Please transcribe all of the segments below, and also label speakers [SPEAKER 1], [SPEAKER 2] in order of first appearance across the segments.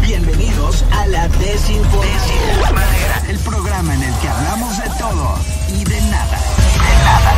[SPEAKER 1] Bienvenidos a la Desinformadera, el programa en el que hablamos de todo y de nada. De nada.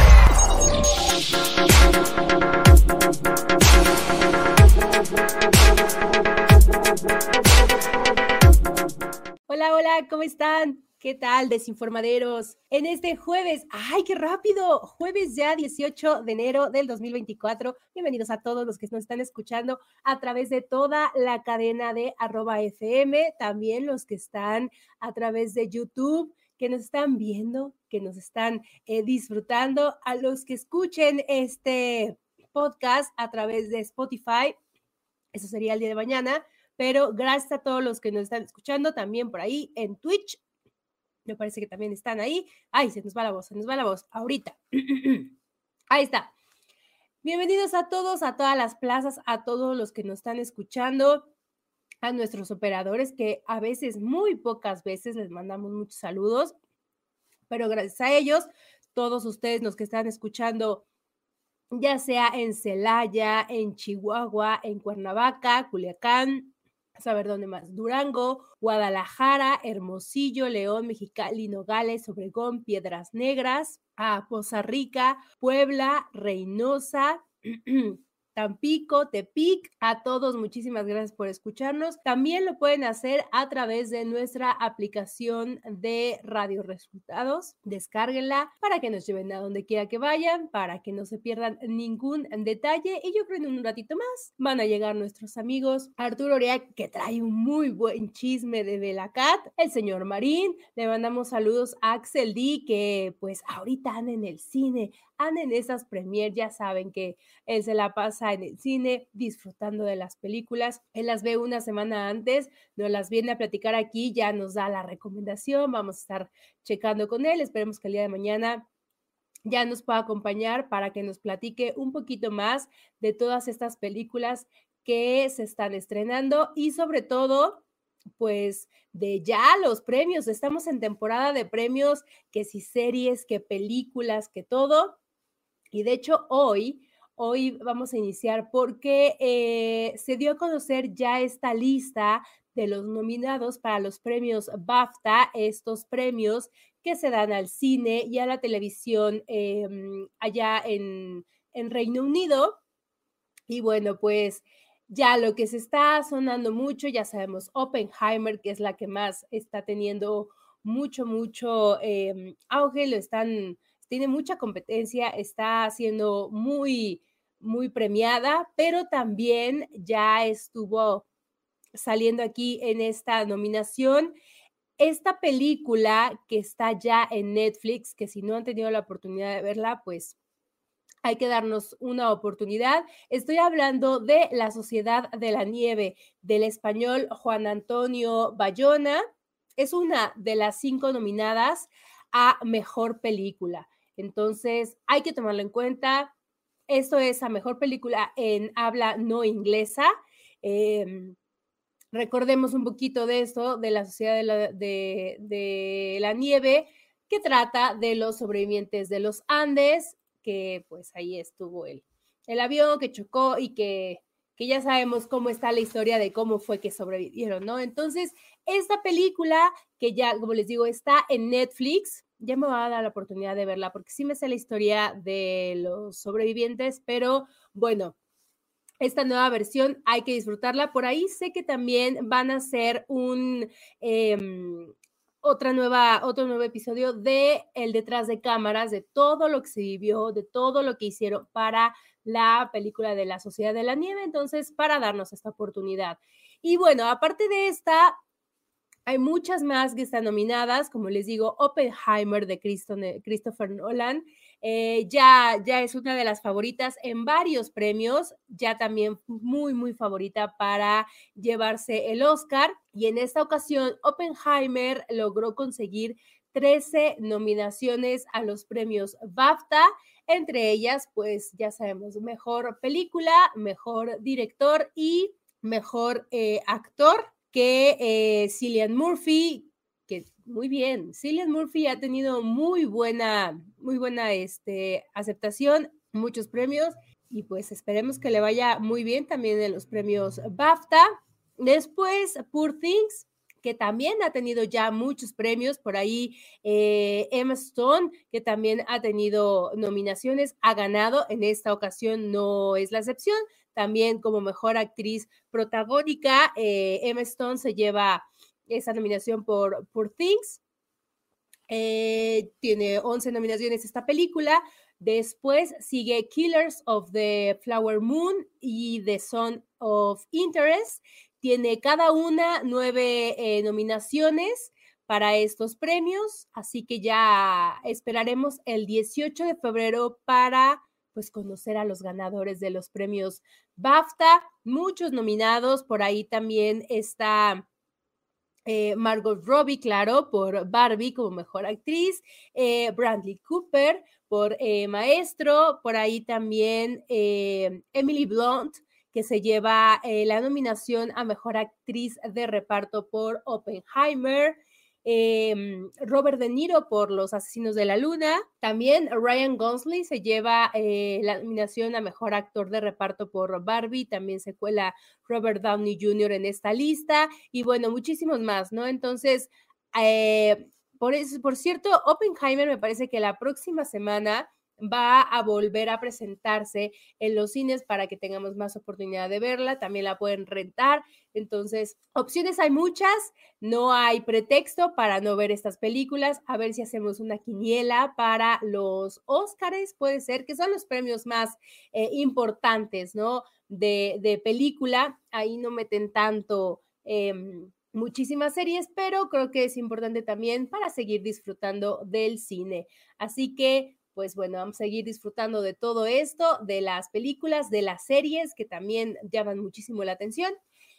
[SPEAKER 2] Hola, hola, ¿cómo están? ¿Qué tal, desinformaderos? En este jueves, ¡ay, qué rápido! Jueves ya 18 de enero del 2024. Bienvenidos a todos los que nos están escuchando a través de toda la cadena de arroba FM, también los que están a través de YouTube, que nos están viendo, que nos están eh, disfrutando, a los que escuchen este podcast a través de Spotify. Eso sería el día de mañana pero gracias a todos los que nos están escuchando también por ahí en Twitch. Me parece que también están ahí. Ay, se nos va la voz, se nos va la voz. Ahorita. ahí está. Bienvenidos a todos, a todas las plazas, a todos los que nos están escuchando, a nuestros operadores que a veces, muy pocas veces, les mandamos muchos saludos, pero gracias a ellos, todos ustedes los que están escuchando ya sea en Celaya, en Chihuahua, en Cuernavaca, Culiacán, saber dónde más, Durango, Guadalajara, Hermosillo, León, Mexicali, Nogales, Obregón, Piedras Negras, a Poza Rica, Puebla, Reynosa, Tampico, Tepic. A todos, muchísimas gracias por escucharnos. También lo pueden hacer a través de nuestra aplicación de Radio Resultados. Descárguenla para que nos lleven a donde quiera que vayan, para que no se pierdan ningún detalle. Y yo creo que en un ratito más van a llegar nuestros amigos Arturo Orea, que trae un muy buen chisme de Belacat, el señor Marín. Le mandamos saludos a Axel D, que pues ahorita anda en el cine, anda en esas premier, ya saben que él se la pasa en el cine disfrutando de las películas. Él las ve una semana antes, nos las viene a platicar aquí, ya nos da la recomendación, vamos a estar checando con él, esperemos que el día de mañana ya nos pueda acompañar para que nos platique un poquito más de todas estas películas que se están estrenando y sobre todo pues de ya los premios. Estamos en temporada de premios, que si series, que películas, que todo. Y de hecho hoy, hoy vamos a iniciar porque eh, se dio a conocer ya esta lista de los nominados para los premios BAFTA, estos premios que se dan al cine y a la televisión eh, allá en, en Reino Unido. Y bueno, pues ya lo que se está sonando mucho, ya sabemos, Oppenheimer, que es la que más está teniendo mucho, mucho eh, auge, lo están tiene mucha competencia, está siendo muy, muy premiada, pero también ya estuvo saliendo aquí en esta nominación. Esta película que está ya en Netflix, que si no han tenido la oportunidad de verla, pues hay que darnos una oportunidad. Estoy hablando de La Sociedad de la Nieve, del español Juan Antonio Bayona. Es una de las cinco nominadas a Mejor Película. Entonces, hay que tomarlo en cuenta. Esto es la mejor película en habla no inglesa. Eh, recordemos un poquito de esto, de la sociedad de la, de la, nieve, que trata de los sobrevivientes de los Andes, que pues ahí estuvo el, el avión que chocó y que, que ya sabemos cómo está la historia de cómo fue que sobrevivieron, ¿no? Entonces, esta película, que ya, como les digo, está en Netflix, ya me va a dar la oportunidad de verla porque sí me sé la historia de los sobrevivientes, pero bueno, esta nueva versión hay que disfrutarla. Por ahí sé que también van a hacer un eh, otra nueva, otro nuevo episodio de el detrás de cámaras, de todo lo que se vivió, de todo lo que hicieron para la película de la Sociedad de la Nieve, entonces para darnos esta oportunidad. Y bueno, aparte de esta, hay muchas más que están nominadas, como les digo, Oppenheimer de Christopher Nolan. Eh, ya, ya es una de las favoritas en varios premios, ya también muy, muy favorita para llevarse el Oscar. Y en esta ocasión, Oppenheimer logró conseguir 13 nominaciones a los premios BAFTA, entre ellas, pues ya sabemos, mejor película, mejor director y mejor eh, actor que eh, Cillian Murphy, que muy bien. Cillian Murphy ha tenido muy buena, muy buena este, aceptación, muchos premios y pues esperemos que le vaya muy bien también en los premios BAFTA. Después, Poor Things, que también ha tenido ya muchos premios, por ahí eh, Emma Stone, que también ha tenido nominaciones, ha ganado, en esta ocasión no es la excepción, también como mejor actriz protagónica, eh, Emma Stone se lleva esa nominación por, por Things. Eh, tiene 11 nominaciones esta película. Después sigue Killers of the Flower Moon y The Son of Interest. Tiene cada una nueve eh, nominaciones para estos premios, así que ya esperaremos el 18 de febrero para pues conocer a los ganadores de los premios BAFTA, muchos nominados, por ahí también está eh, Margot Robbie, claro, por Barbie como mejor actriz, eh, Bradley Cooper por eh, Maestro, por ahí también Emily Blunt, que se lleva la nominación a mejor actriz de reparto por Oppenheimer. Em, Robert De Niro por Los Asesinos de la Luna. También Ryan Gosling se lleva eh, la nominación a Mejor Actor de Reparto por Barbie. También se cuela Robert Downey Jr. en esta lista. Y bueno, muchísimos más, ¿no? Entonces, eh, por cierto, Oppenheimer me parece que la próxima semana va a volver a presentarse en los cines para que tengamos más oportunidad de verla. También la pueden rentar. Entonces, opciones hay muchas. No hay pretexto para no ver estas películas. A ver si hacemos una quiniela para los Óscares, puede ser, que son los premios más eh, importantes, ¿no? De, película. Ahí no meten tanto. Em, muchísimas series, pero creo que es importante también para seguir disfrutando del cine. Así que pues bueno, vamos a seguir disfrutando de todo esto, de las películas, de las series que también llaman muchísimo la atención.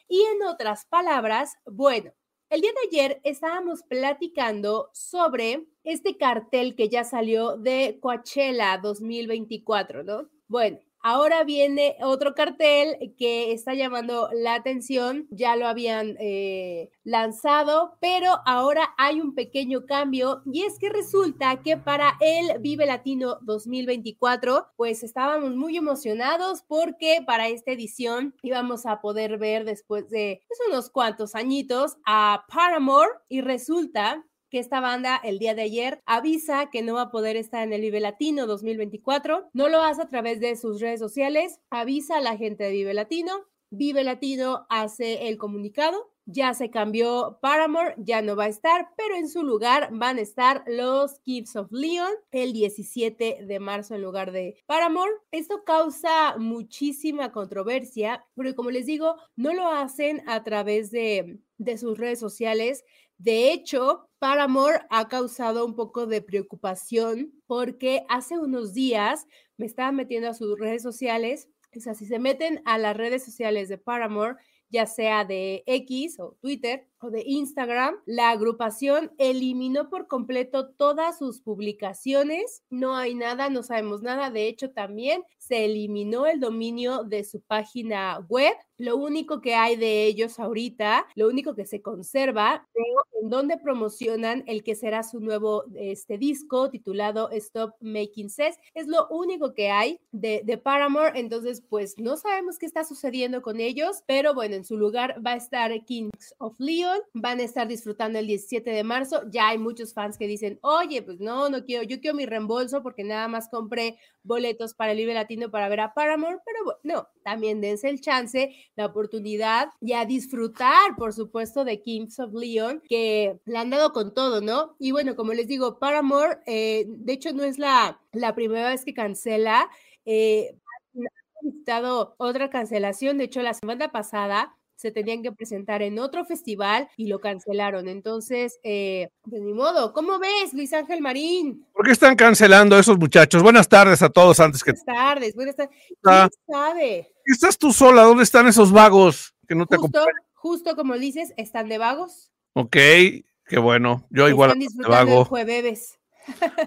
[SPEAKER 2] Y en otras palabras, bueno, el día de ayer estábamos platicando sobre este cartel que ya salió de Coachella 2024, ¿no? Bueno, Ahora viene otro cartel que está llamando la atención, ya lo habían eh, lanzado, pero ahora hay un pequeño cambio y es que resulta que para el Vive Latino 2024, pues estábamos muy emocionados porque para esta edición íbamos a poder ver después de pues, unos cuantos añitos a Paramore y resulta que esta banda el día de ayer avisa que no va a poder estar en el Vive Latino 2024. No lo hace a través de sus redes sociales, avisa a la gente de Vive Latino. Vive Latino hace el comunicado ya se cambió Paramore, ya no va a estar, pero en su lugar van a estar los Kids of Leon el 17 de marzo en lugar de Paramore. Esto causa muchísima controversia, porque como les digo, no lo hacen a través de, de sus redes sociales, de hecho, Paramore ha causado un poco de preocupación porque hace unos días me estaba metiendo a sus redes sociales. O sea, si se meten a las redes sociales de Paramore, ya sea de X o Twitter de Instagram, la agrupación eliminó por completo todas sus publicaciones. No hay nada, no sabemos nada. De hecho, también se eliminó el dominio de su página web. Lo único que hay de ellos ahorita, lo único que se conserva, en donde promocionan el que será su nuevo este, disco titulado Stop Making Sense. Es lo único que hay de, de Paramore. Entonces, pues no sabemos qué está sucediendo con ellos, pero bueno, en su lugar va a estar Kings of Leon. Van a estar disfrutando el 17 de marzo. Ya hay muchos fans que dicen, oye, pues no, no quiero, yo quiero mi reembolso porque nada más compré boletos para el Libre Latino para ver a Paramore, pero bueno, también dense el chance, la oportunidad y a disfrutar, por supuesto, de Kings of Leon, que le han dado con todo, ¿no? Y bueno, como les digo, Paramore, eh, de hecho, no es la, la primera vez que cancela. Eh, ha otra cancelación, de hecho, la semana pasada se tenían que presentar en otro festival y lo cancelaron. Entonces, eh, pues ni modo. ¿Cómo ves, Luis Ángel Marín?
[SPEAKER 3] ¿Por qué están cancelando esos muchachos? Buenas tardes a todos antes que.
[SPEAKER 2] Buenas tardes, buenas tardes. ¿Quién sabe?
[SPEAKER 3] ¿Estás tú sola? ¿Dónde están esos vagos que no te
[SPEAKER 2] justo, Justo como dices, están de vagos.
[SPEAKER 3] Ok, qué bueno. Yo igual
[SPEAKER 2] están disfrutando de vago. jueves.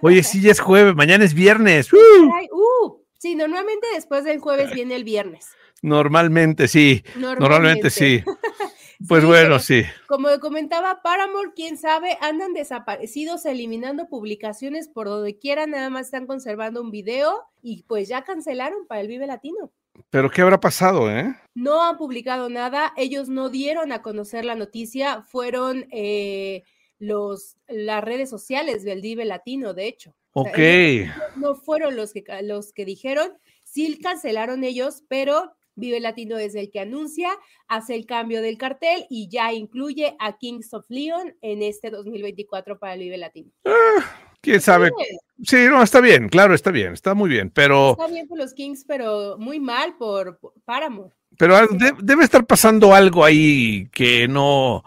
[SPEAKER 3] Oye, sí, ya es jueves, mañana es viernes.
[SPEAKER 2] Uh, sí, normalmente después del jueves viene el viernes.
[SPEAKER 3] Normalmente sí. Normalmente, sí. Pues
[SPEAKER 2] Sí,
[SPEAKER 3] bueno, sí.
[SPEAKER 2] Como comentaba Paramore, quién sabe, andan desaparecidos, eliminando publicaciones por donde quiera, nada más están conservando un video y pues ya cancelaron para el Vive Latino.
[SPEAKER 3] Pero ¿qué habrá pasado, eh?
[SPEAKER 2] No han publicado nada, ellos no dieron a conocer la noticia, fueron eh, los, las redes sociales del Vive Latino, de hecho. O sea,
[SPEAKER 3] Ok.
[SPEAKER 2] no fueron los que, los que dijeron, sí cancelaron ellos, pero Vive Latino es el que anuncia, hace el cambio del cartel y ya incluye a Kings of Leon en este 2024 para el Vive Latino.
[SPEAKER 3] ¿Quién sabe?
[SPEAKER 2] Sí,
[SPEAKER 3] no, está bien, claro, está bien, está muy bien, pero,
[SPEAKER 2] Está bien por los Kings, pero muy mal por, por Paramore.
[SPEAKER 3] pero ah, de- debe estar pasando algo ahí que no,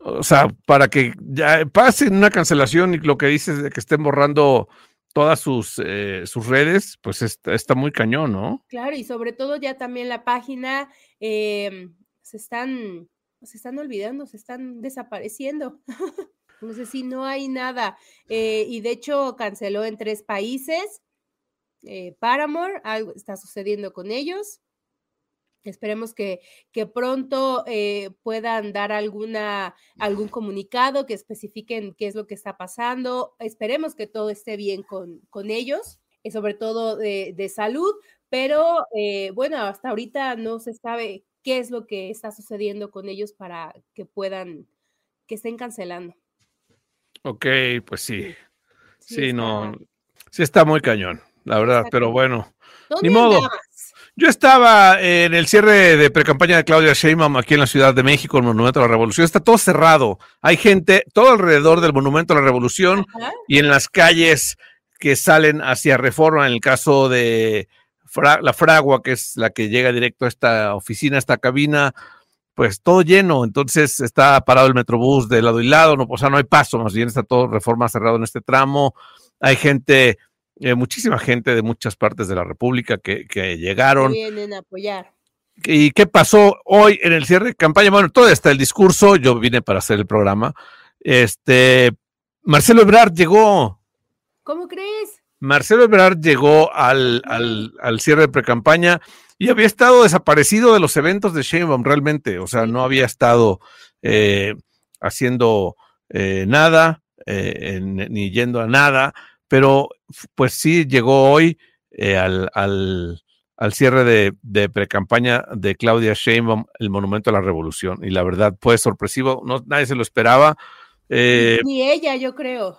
[SPEAKER 3] o sea, para que ya pase una cancelación y lo que dices de que estén borrando todas sus, eh, sus redes, pues está, está muy cañón, ¿no?
[SPEAKER 2] Claro, y sobre todo ya también la página eh, se están, se están olvidando, se están desapareciendo. No sé si no hay nada. eh, y de hecho canceló en tres países. eh, Paramore, algo está sucediendo con ellos. Esperemos que, que pronto eh, puedan dar alguna, algún comunicado que especifiquen qué es lo que está pasando. Esperemos que todo esté bien con, con ellos, y sobre todo de, de salud, pero eh, bueno, hasta ahorita no se sabe qué es lo que está sucediendo con ellos para que puedan, que estén cancelando.
[SPEAKER 3] Ok, pues sí,
[SPEAKER 2] Sí,
[SPEAKER 3] sí,
[SPEAKER 2] está-
[SPEAKER 3] no, sí está muy cañón, la verdad, pero bueno.
[SPEAKER 2] ¿Dónde
[SPEAKER 3] Ni modo.
[SPEAKER 2] andabas?
[SPEAKER 3] Yo estaba en el cierre de precampaña de Claudia Sheinbaum aquí en la Ciudad de México, el Monumento a la Revolución. Está todo cerrado. Hay gente todo alrededor del Monumento a la Revolución
[SPEAKER 2] Ajá.
[SPEAKER 3] y en las calles que salen hacia Reforma, en el caso de Fra- la Fragua, que es la que llega directo a esta oficina, a esta cabina, pues todo lleno. Entonces está parado el Metrobús de lado y lado, no, o sea, no hay paso, más bien está todo Reforma cerrado en este tramo. Hay gente, eh, muchísima gente de muchas partes de la República que, que
[SPEAKER 2] Que
[SPEAKER 3] llegaron.
[SPEAKER 2] vienen a apoyar.
[SPEAKER 3] ¿Y qué pasó hoy en el cierre de campaña? Bueno, todo está el discurso. Yo vine para hacer el programa. Este, Marcelo Ebrard llegó.
[SPEAKER 2] ¿Cómo crees?
[SPEAKER 3] Marcelo Ebrard llegó al, al, al cierre de precampaña y había estado desaparecido de los eventos de Sheinbaum realmente. O sea, no había estado eh, haciendo eh, nada, eh, en- ni yendo a nada, pero pues sí llegó hoy eh, al, al, al cierre de, de precampaña de Claudia Sheinbaum, el Monumento a la Revolución. Y la verdad, fue sorpresivo, no, nadie se lo esperaba. Eh,
[SPEAKER 2] Ni ella, yo creo.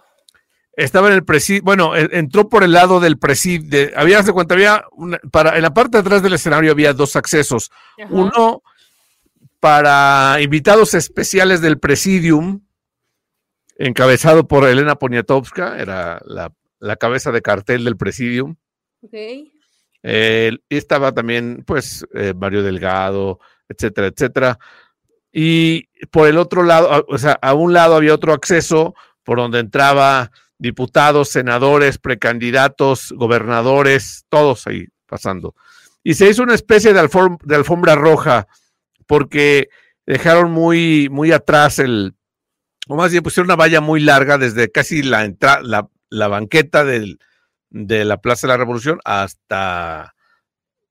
[SPEAKER 3] estaba en el presidio, bueno, entró por el lado del presidio, había, de cuenta, había, una- para, en la parte de atrás del escenario había dos accesos.
[SPEAKER 2] Ajá.
[SPEAKER 3] Uno para invitados especiales del presidium, encabezado por Elena Poniatowska, era la, la cabeza de cartel del presidium.
[SPEAKER 2] Ok.
[SPEAKER 3] Eh, y estaba también, pues, eh, Mario Delgado, etcétera, etcétera. Y por el otro lado, o sea, a un lado había otro acceso por donde entraba diputados, senadores, precandidatos, gobernadores, todos ahí pasando. Y se hizo una especie de, alfom- de alfombra roja porque dejaron muy, muy atrás el, o más bien pusieron una valla muy larga desde casi la entrada, la, la banqueta del, de la Plaza de la Revolución hasta,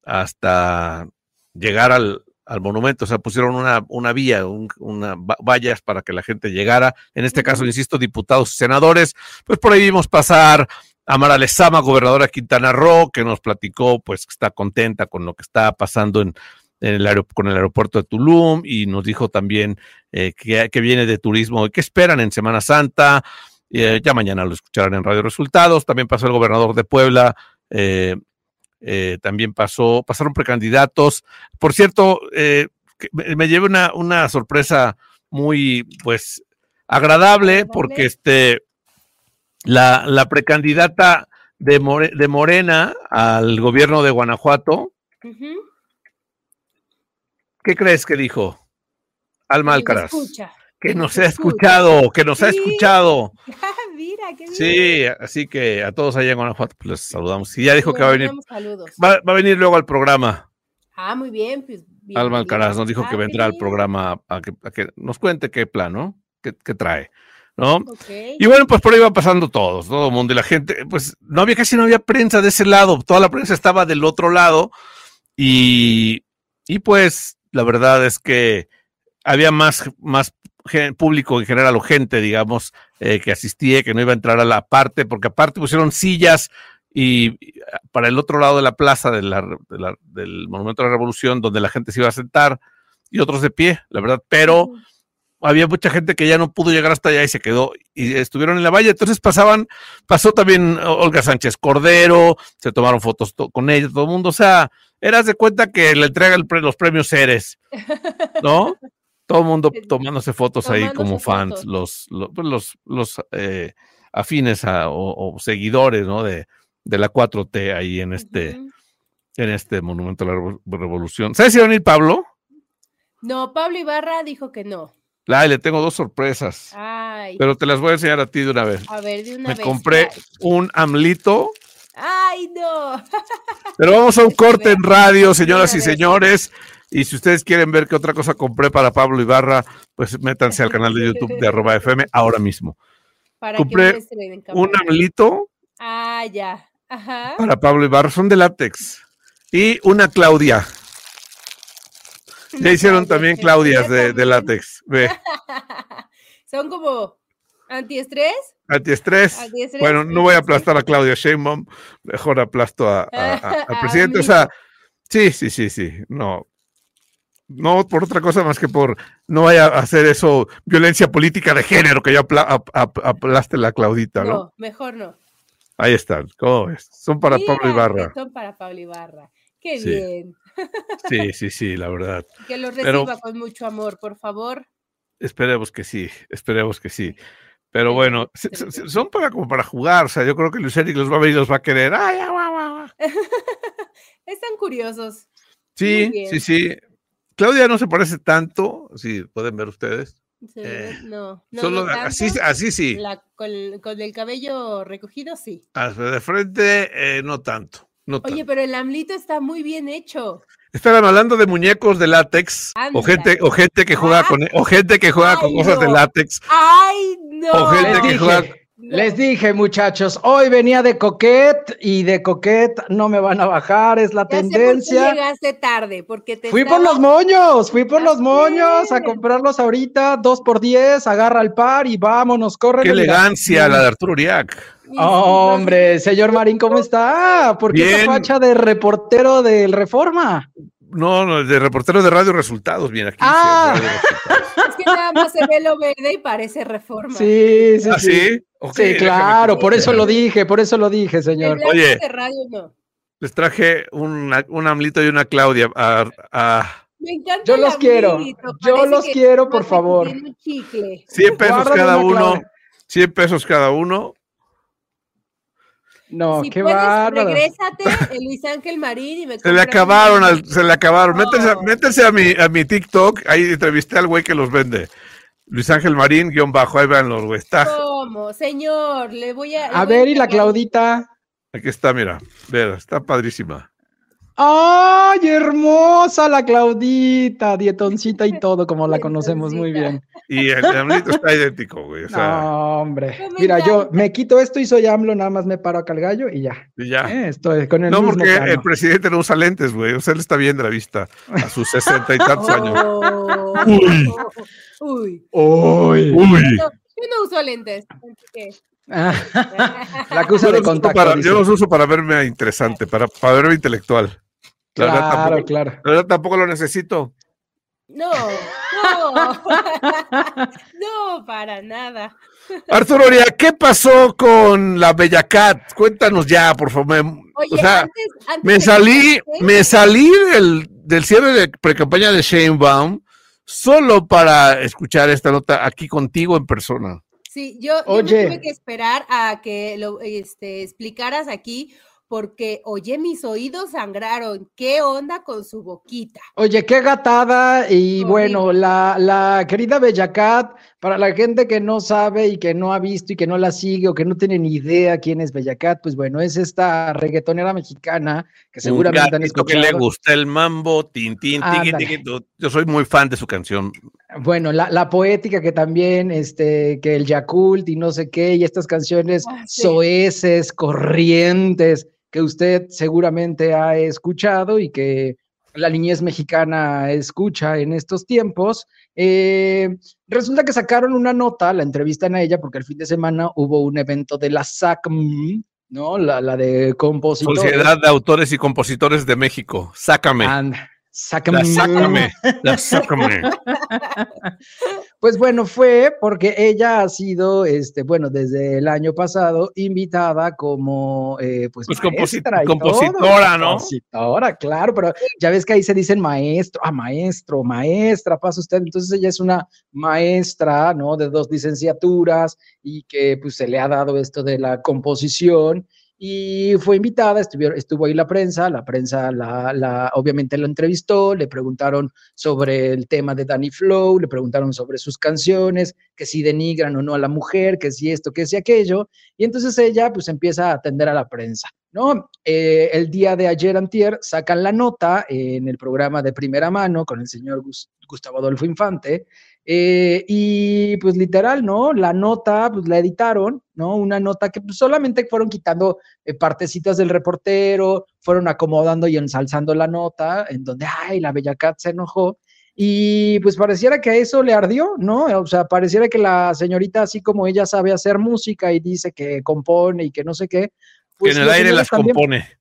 [SPEAKER 3] hasta llegar al, al monumento. O sea, pusieron una, una vía, un- una vallas para que la gente llegara. En este caso, insisto, diputados y senadores. Pues por ahí vimos pasar a Mara Lezama, gobernadora de Quintana Roo, que nos platicó, pues, que está contenta con lo que está pasando en, en el con el aeropuerto de Tulum y nos dijo también eh, que, que viene de turismo y que esperan en Semana Santa. Eh, ya mañana lo escucharán en Radio Resultados. También pasó el gobernador de Puebla. eh, eh, también pasó, pasaron precandidatos. Por cierto, me, llevé una, una sorpresa muy, pues, agradable, porque este, la, la precandidata de, More- de Morena al gobierno de Guanajuato. ¿qué crees que dijo? Alma Alcaraz.
[SPEAKER 2] escucha.
[SPEAKER 3] Que nos ha
[SPEAKER 2] escucha.
[SPEAKER 3] escuchado, que nos ha escuchado.
[SPEAKER 2] Ah, Mira, qué bien.
[SPEAKER 3] Sí, así que a todos allá en Guanajuato pues, les saludamos. Y ya dijo que va a venir,
[SPEAKER 2] Saludos.
[SPEAKER 3] va, va a venir luego al programa.
[SPEAKER 2] Ah, muy bien. Pues, bien,
[SPEAKER 3] Alma
[SPEAKER 2] bien.
[SPEAKER 3] Alcaraz nos dijo
[SPEAKER 2] Ah,
[SPEAKER 3] que
[SPEAKER 2] qué
[SPEAKER 3] vendrá al
[SPEAKER 2] bien.
[SPEAKER 3] programa a que, a que nos cuente qué plan, ¿no? ¿Qué, qué trae? ¿No?
[SPEAKER 2] Ok.
[SPEAKER 3] Y bueno, pues por ahí va pasando todos, todo el mundo y la gente, pues no había casi no había prensa de ese lado, toda la prensa estaba del otro lado y, y pues la verdad es que había más, más público en general o gente, digamos, eh, que asistía, que no iba a entrar a la parte, porque aparte pusieron sillas y para el otro lado de la plaza del Monumento a la Revolución, donde la gente se iba a sentar y otros de pie, la verdad, pero había mucha gente que ya no pudo llegar hasta allá y se quedó y estuvieron en la valla. Entonces pasaban, pasó también Olga Sánchez Cordero, se tomaron fotos con ella, todo el mundo. O sea, eras de cuenta que le entregan los premios Ceres, ¿no? todo el mundo tomándose fotos ahí como fans, los, pues, los, los, eh, afines o, seguidores, ¿no? De, de, la 4T ahí en este, en este monumento a la revolución. ¿Sabes si va a venir Pablo?
[SPEAKER 2] No, Pablo Ibarra dijo que no.
[SPEAKER 3] Ay, le tengo dos sorpresas.
[SPEAKER 2] Ay.
[SPEAKER 3] Pero te las voy a enseñar a ti de una vez.
[SPEAKER 2] A ver, de una
[SPEAKER 3] Me
[SPEAKER 2] vez.
[SPEAKER 3] Me compré un amlito.
[SPEAKER 2] Ay, no.
[SPEAKER 3] Pero vamos a un corte en radio, señoras y señores. Y si ustedes quieren ver qué otra cosa compré para Pablo Ibarra, pues métanse al canal de YouTube de arroba FM ahora mismo.
[SPEAKER 2] Para
[SPEAKER 3] compré un amlito.
[SPEAKER 2] Ah, ya. Ajá.
[SPEAKER 3] Para Pablo Ibarra, son de látex. Y una Claudia. Ya hicieron también Claudias de, de, látex. Ve.
[SPEAKER 2] Son como antiestrés.
[SPEAKER 3] Antiestrés. Antiestrés. Bueno, no voy a aplastar a Claudia Sheinbaum, mejor aplasto a, al presidente. O sea, sí, sí, sí, sí. No. No por otra cosa más que por no vaya a hacer eso violencia política de género que yo aplaste la Claudita, ¿no?
[SPEAKER 2] No, mejor no.
[SPEAKER 3] Ahí están, ¿cómo ves? Son para Pablo Ibarra.
[SPEAKER 2] Son para Pablo Ibarra. Qué bien.
[SPEAKER 3] Sí, sí, sí, la verdad.
[SPEAKER 2] Que lo reciba con mucho amor, por favor.
[SPEAKER 3] Esperemos que sí, esperemos que sí. Pero bueno, son para como para jugar, o sea, yo creo que Luis Eric los va a ver y los va a querer. ¡Ay,
[SPEAKER 2] Están curiosos.
[SPEAKER 3] Sí, sí, sí. Claudia no se parece tanto, si pueden ver ustedes.
[SPEAKER 2] Eh, no, no,
[SPEAKER 3] solo así, así sí.
[SPEAKER 2] con, el cabello recogido, sí.
[SPEAKER 3] De frente, eh, no tanto.
[SPEAKER 2] Oye, pero el amlito está muy bien hecho.
[SPEAKER 3] Están hablando de muñecos de látex o gente, o gente que juega con o gente que juega con cosas de látex.
[SPEAKER 2] Ay, no.
[SPEAKER 3] O gente que juega
[SPEAKER 4] Les dije, muchachos, hoy venía de Coquet y de Coquet no me van a bajar, es la tendencia.
[SPEAKER 2] Sé llegaste tarde, porque te
[SPEAKER 4] Fui por los moños, fui por los moños a comprarlos ahorita, dos por diez, agarra el par y vámonos, corre.
[SPEAKER 3] Qué elegancia la de Arturo Uriac.
[SPEAKER 4] hombre, señor Marín, ¿cómo está? ¿Por qué esa facha de reportero del Reforma?
[SPEAKER 3] No, no, de reportero de Radio Resultados, bien aquí.
[SPEAKER 4] Ah.
[SPEAKER 2] es que nada más se ve lo verde y parece reforma.
[SPEAKER 4] Sí, sí,
[SPEAKER 3] ¿Ah, sí.
[SPEAKER 4] sí, claro, por eso lo dije, por eso lo dije, señor.
[SPEAKER 3] Oye,
[SPEAKER 2] de radio, no.
[SPEAKER 3] les traje un, un Amlito y una Claudia a,
[SPEAKER 2] Me encanta
[SPEAKER 4] Yo los quiero, yo los quiero, por favor.
[SPEAKER 3] 100 pesos cada uno, 100 pesos cada uno.
[SPEAKER 4] No,
[SPEAKER 2] si
[SPEAKER 4] qué
[SPEAKER 2] puedes,
[SPEAKER 4] bárbaro.
[SPEAKER 2] Regrésate, Luis Ángel Marín y me
[SPEAKER 3] Se le acabaron, al, se le acabaron. Métanse, a, mi, a mi TikTok, ahí entrevisté al güey que los vende. Luis Ángel Marín, guion bajo, ahí van los güey. Está...
[SPEAKER 2] ¿Cómo? Señor, le voy a.
[SPEAKER 4] A ver, ¿y la Claudita?
[SPEAKER 3] Aquí está, mira, ver, está padrísima.
[SPEAKER 4] ¡Ay, hermosa la Claudita! Dietoncita y todo, como la conocemos muy bien.
[SPEAKER 3] Y el AMLito está idéntico, güey. O sea,
[SPEAKER 4] no, hombre. Mira, yo me quito esto y soy AMLO, nada más me paro acá al gallo y ya.
[SPEAKER 3] Y ya.
[SPEAKER 4] Eh, estoy con el
[SPEAKER 3] no,
[SPEAKER 4] mismo
[SPEAKER 3] porque el presidente no usa lentes, güey. O sea, él está bien de la vista a sus sesenta y tantos años.
[SPEAKER 2] Oh,
[SPEAKER 3] Uy.
[SPEAKER 2] Uy.
[SPEAKER 4] Uy.
[SPEAKER 3] Uy.
[SPEAKER 2] No, yo no uso lentes. que-
[SPEAKER 4] la acusa
[SPEAKER 3] Yo
[SPEAKER 4] de contacto.
[SPEAKER 3] para- yo los uso para verme interesante, para, para verme intelectual. Verdad,
[SPEAKER 4] Claro,
[SPEAKER 3] tampoco,
[SPEAKER 4] claro.
[SPEAKER 3] la verdad tampoco lo necesito.
[SPEAKER 2] No, no. No, para nada.
[SPEAKER 3] Arturo Oria, ¿qué pasó con la Bella Cat? Cuéntanos ya, por favor. Me-
[SPEAKER 2] Oye,
[SPEAKER 3] o sea,
[SPEAKER 2] antes, antes
[SPEAKER 3] me
[SPEAKER 2] que
[SPEAKER 3] salí, me salí del, del cierre de precampaña de Sheinbaum solo para escuchar esta nota aquí contigo en persona.
[SPEAKER 2] Sí, yo, yo me tuve que esperar a que lo este, explicaras aquí, porque oye, mis oídos sangraron. ¿Qué onda con su boquita?
[SPEAKER 4] Oye, qué gatada y
[SPEAKER 2] Horrible.
[SPEAKER 4] bueno, la, la querida Bellacat, para la gente que no sabe y que no ha visto y que no la sigue o que no tiene ni idea quién es Bellacat, pues bueno, es esta reggaetonera mexicana que seguramente han
[SPEAKER 3] gatito que
[SPEAKER 4] escuchado.
[SPEAKER 3] le gusta el mambo, tin, tin, tiqui,
[SPEAKER 4] Ándale.
[SPEAKER 3] tiqui, tu. Yo soy muy fan de su canción.
[SPEAKER 4] Bueno, la, la poética que también, este, que el Yakult y no sé qué, y estas canciones
[SPEAKER 2] Ah, sí.
[SPEAKER 4] soeces, corrientes, que usted seguramente ha escuchado y que la niñez mexicana escucha en estos tiempos. Eh, resulta que sacaron una nota, la entrevistan a ella, porque el fin de semana hubo un evento de la SACM, ¿no? La, la de compositores.
[SPEAKER 3] Sociedad de Autores y Compositores de México. Sácame.
[SPEAKER 4] Sácame.
[SPEAKER 3] La sácame. La sácame.
[SPEAKER 4] Pues bueno, fue porque ella ha sido, este, bueno, desde el año pasado invitada como, eh, pues,
[SPEAKER 3] pues compositora, ¿no?
[SPEAKER 4] Compositora, claro, pero ya ves que ahí se dicen maestro, ah, maestro, maestra, pasa usted. Entonces ella es una maestra, ¿no? De dos licenciaturas y que pues se le ha dado esto de la composición y fue invitada, estuvo, estuvo ahí la prensa, la prensa la, la, obviamente la entrevistó, le preguntaron sobre el tema de Danny Flow, le preguntaron sobre sus canciones, que si denigran o no a la mujer, que si esto, que si aquello, y entonces ella pues empieza a atender a la prensa, ¿no? Eh, el día de ayer antier sacan la nota en el programa de primera mano con el señor Gustavo Adolfo Infante, eh, y pues literal, ¿no? La nota, pues la editaron, ¿no? Una nota que pues, solamente fueron quitando eh, partecitas del reportero, fueron acomodando y ensalzando la nota, en donde, ay, la Bella Cat se enojó. Y pues pareciera que a eso le ardió, ¿no? O sea, pareciera que la señorita, así como ella sabe hacer música y dice que compone y que no sé qué.
[SPEAKER 3] Pues que en el aire las compone.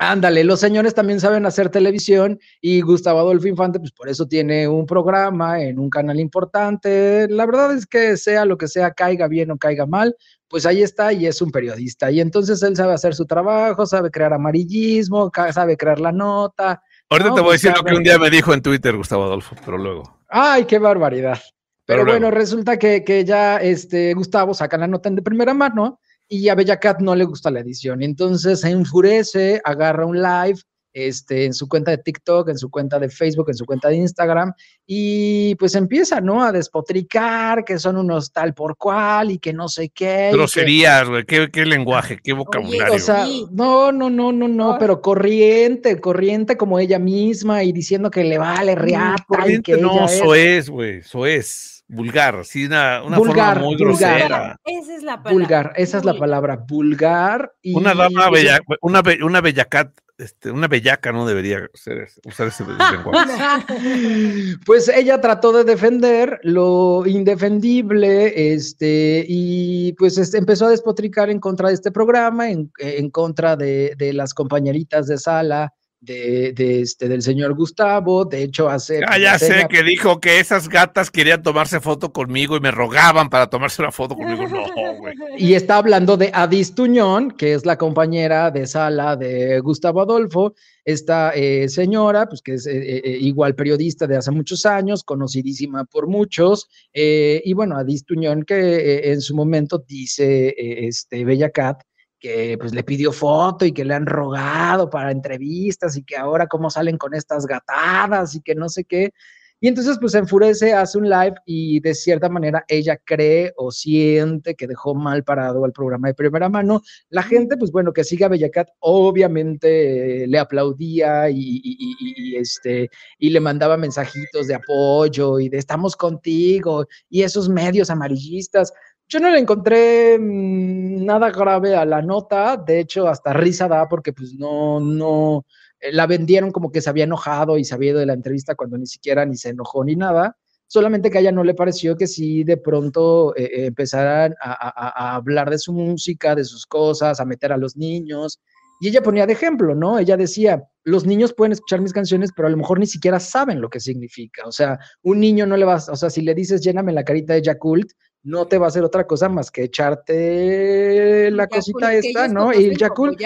[SPEAKER 4] Ándale, los señores también saben hacer televisión y Gustavo Adolfo Infante, pues por eso tiene un programa en un canal importante. La verdad es que sea lo que sea, caiga bien o caiga mal, pues ahí está y es un periodista. Y entonces él sabe hacer su trabajo, sabe crear amarillismo, sabe crear la nota.
[SPEAKER 3] Ahorita te voy a pues decir lo que un día me dijo en Twitter Gustavo Adolfo, pero luego.
[SPEAKER 4] Ay, qué barbaridad. Pero, bueno, resulta que, que ya este, Gustavo saca la nota de primera mano y a Bella Cat no le gusta la edición. Entonces se enfurece, agarra un live este, en su cuenta de TikTok, en su cuenta de Facebook, en su cuenta de Instagram, y pues empieza, ¿no? A despotricar que son unos tal por cual y que no sé qué.
[SPEAKER 3] Groserías, güey, ¿Qué, qué, lenguaje, qué vocabulario.
[SPEAKER 4] o sea, no, no, no, no, no, pero corriente, corriente como ella misma y diciendo que le vale reata. y que
[SPEAKER 3] no, eso es, güey, eso es vulgar, sí, una, una
[SPEAKER 4] forma
[SPEAKER 3] muy grosera.
[SPEAKER 2] Esa es la palabra.
[SPEAKER 4] Vulgar, esa es la palabra, vulgar.
[SPEAKER 3] Y... Una dama bella, una, una bellacat, este, una bellaca no debería ser, usar ese lenguaje.
[SPEAKER 4] pues ella trató de defender lo indefendible, este, y pues este, empezó a despotricar en contra de este programa, en, en contra de, de las compañeritas de sala, de, de, este, del señor Gustavo. De hecho, hace.
[SPEAKER 3] Ah, ya sé que dijo que esas gatas querían tomarse foto conmigo y me rogaban para tomarse una foto conmigo. No, güey.
[SPEAKER 4] Y está hablando de Adis Tuñón, que es la compañera de sala de Gustavo Adolfo. Esta eh, señora, pues que es eh, eh, igual periodista de hace muchos años, conocidísima por muchos. y bueno, Adis Tuñón, que en su momento dice este, Bella Cat que pues le pidió foto y que le han rogado para entrevistas y que ahora cómo salen con estas gatadas y que no sé qué. Y entonces pues se enfurece, hace un live y de cierta manera ella cree o siente que dejó mal parado al programa de primera mano. La gente pues bueno que siga a Bellacat obviamente le aplaudía y, este, y le mandaba mensajitos de apoyo y de estamos contigo y esos medios amarillistas. Yo no le encontré mm, nada grave a la nota, de hecho hasta risa da porque pues no, no, eh, la vendieron como que se había enojado y se había ido de la entrevista cuando ni siquiera ni se enojó ni nada, solamente que a ella no le pareció que sí de pronto eh, eh, empezaran a, a, hablar de su música, de sus cosas, a meter a los niños. Y ella ponía de ejemplo, ¿no? Ella decía, los niños pueden escuchar mis canciones, pero a lo mejor ni siquiera saben lo que significa. O sea, un niño no le va, o sea, si le dices lléname la carita de Yakult, no te va a hacer otra cosa más que echarte la cosita esta, ¿no? Y el Yakult,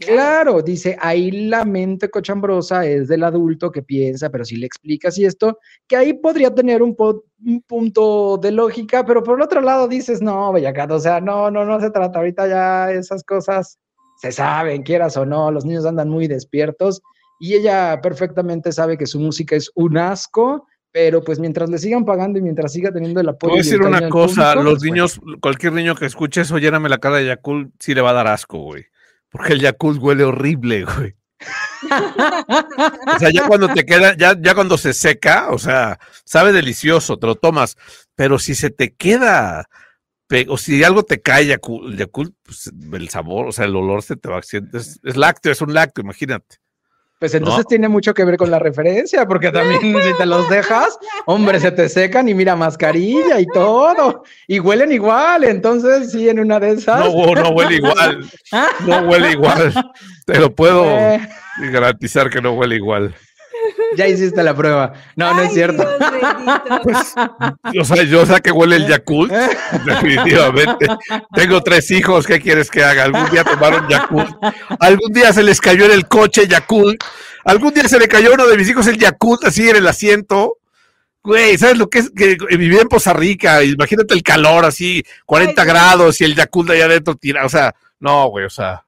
[SPEAKER 4] claro. dice, ahí la mente cochambrosa es del adulto que piensa, pero si le explicas y esto, que ahí podría tener un, punto de lógica, pero por el otro lado dices, no, Bellacat, o sea, no, no, no se trata ahorita ya esas cosas, se saben, quieras o no, los niños andan muy despiertos y ella perfectamente sabe que su música es un asco, pero pues mientras le sigan pagando y mientras siga teniendo el apoyo.
[SPEAKER 3] Voy a decir una cosa, los pues, niños, cualquier niño que escuche eso, lléname la cara de Yakult, sí le va a dar asco, güey. Porque el Yakult huele horrible, güey. o sea, ya cuando te queda, ya, ya cuando se seca, o sea, sabe delicioso, te lo tomas, pero si se te queda, o si algo te cae Yakult, pues el sabor, o sea, el olor se te va, es, es lácteo, es un lácteo, imagínate.
[SPEAKER 4] Pues entonces
[SPEAKER 3] No.
[SPEAKER 4] tiene mucho que ver con la referencia, porque también si te los dejas, hombre, se te secan y mira mascarilla y todo, y huelen igual, entonces sí, en una de esas.
[SPEAKER 3] No, no huele igual. No huele igual. Te lo puedo
[SPEAKER 4] eh,
[SPEAKER 3] garantizar que no huele igual.
[SPEAKER 4] Ya hiciste la prueba. No, no es cierto.
[SPEAKER 3] Pues, O sea, yo sé que huele el Yakult, definitivamente. Tengo tres hijos, ¿qué quieres que haga? Algún día tomaron Yakult. Algún día se les cayó en el coche Yakult. Algún día se le cayó a uno de mis hijos el Yakult así en el asiento. Güey, ¿sabes lo que es? Que vivía en Poza Rica, imagínate el calor así, 40
[SPEAKER 2] Ay,
[SPEAKER 3] grados y el Yakult allá adentro tira, o sea, no, güey, o sea.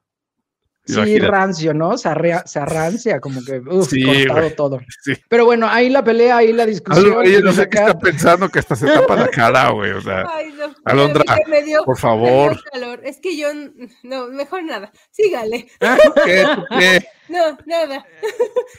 [SPEAKER 4] Sí, rancio, ¿no? Se, arrea- se arrancia, como que, uf,
[SPEAKER 3] Sí,
[SPEAKER 4] cortado todo.
[SPEAKER 3] Sí.
[SPEAKER 4] Pero bueno, ahí la pelea, ahí la discusión.
[SPEAKER 3] Algo- Ella no sé qué está pensando que hasta se tapa la cara, güey, o sea.
[SPEAKER 2] Ay, no.
[SPEAKER 3] Alondra,
[SPEAKER 2] Me- me dio-
[SPEAKER 3] por
[SPEAKER 2] me dio
[SPEAKER 3] favor.
[SPEAKER 2] calor. Es que yo, no, mejor nada. Sígale.
[SPEAKER 3] ¿Qué? ¿Qué?
[SPEAKER 2] No, nada.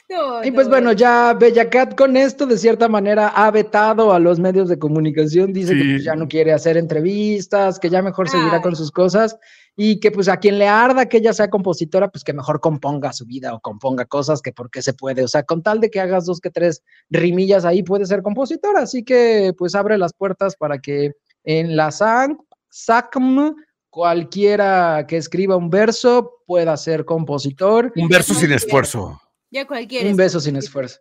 [SPEAKER 2] No,
[SPEAKER 4] Y pues
[SPEAKER 2] no.
[SPEAKER 4] bueno, ya Bellacat con esto de cierta manera ha vetado a los medios de comunicación, dice que
[SPEAKER 3] Sí.
[SPEAKER 4] pues, ya no quiere hacer entrevistas, que ya mejor seguirá con sus cosas y que pues a quien le arda que ella sea compositora, pues que mejor componga su vida o componga cosas que porque se puede, o sea, con tal de que hagas dos que tres rimillas ahí puede ser compositora, así que pues abre las puertas para que en la SAC, SACM cualquiera que escriba un verso pueda ser compositor.
[SPEAKER 3] Un verso sin esfuerzo.
[SPEAKER 2] Ya cualquiera.
[SPEAKER 4] Un beso sin esfuerzo.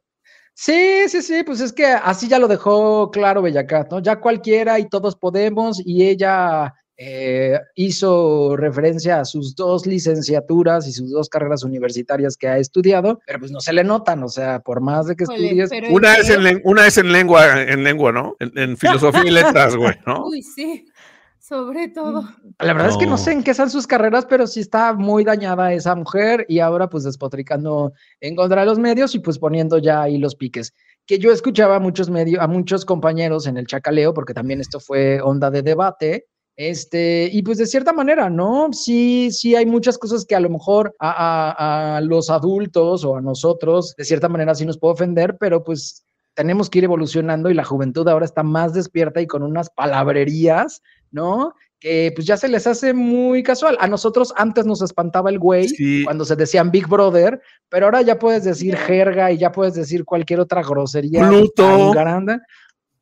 [SPEAKER 4] Sí, sí, sí, pues es que así ya lo dejó claro Bellacat, ¿no? Ya cualquiera y todos podemos, y ella eh, hizo referencia a sus dos licenciaturas y sus dos carreras universitarias que ha estudiado, pero pues no se le notan, o sea, por más de que
[SPEAKER 2] Híjole,
[SPEAKER 4] estudies,
[SPEAKER 3] Una
[SPEAKER 2] ¿en
[SPEAKER 3] es, en, una es en lengua, en lengua, ¿no? En, en filosofía y letras, güey, ¿no?
[SPEAKER 2] Uy, sí. Sobre todo.
[SPEAKER 4] la verdad es que no
[SPEAKER 3] No.
[SPEAKER 4] sé en qué son sus carreras, pero sí está muy dañada esa mujer y ahora pues despotricando en contra de los medios y pues poniendo ya ahí los piques. Que yo escuchaba a muchos medios, a muchos compañeros en el chacaleo, porque también esto fue onda de debate, este, y pues de cierta manera, ¿no? Sí, sí hay muchas cosas que a lo mejor a, a- a los adultos o a nosotros, de cierta manera sí nos puede ofender, pero pues tenemos que ir evolucionando y la juventud ahora está más despierta y con unas palabrerías, ¿no? Que pues ya se les hace muy casual. A nosotros antes nos espantaba el güey
[SPEAKER 3] Sí.
[SPEAKER 4] cuando se decían Big Brother, pero ahora ya puedes decir jerga y ya puedes decir cualquier otra grosería.
[SPEAKER 3] Pluto.
[SPEAKER 4] tan grande,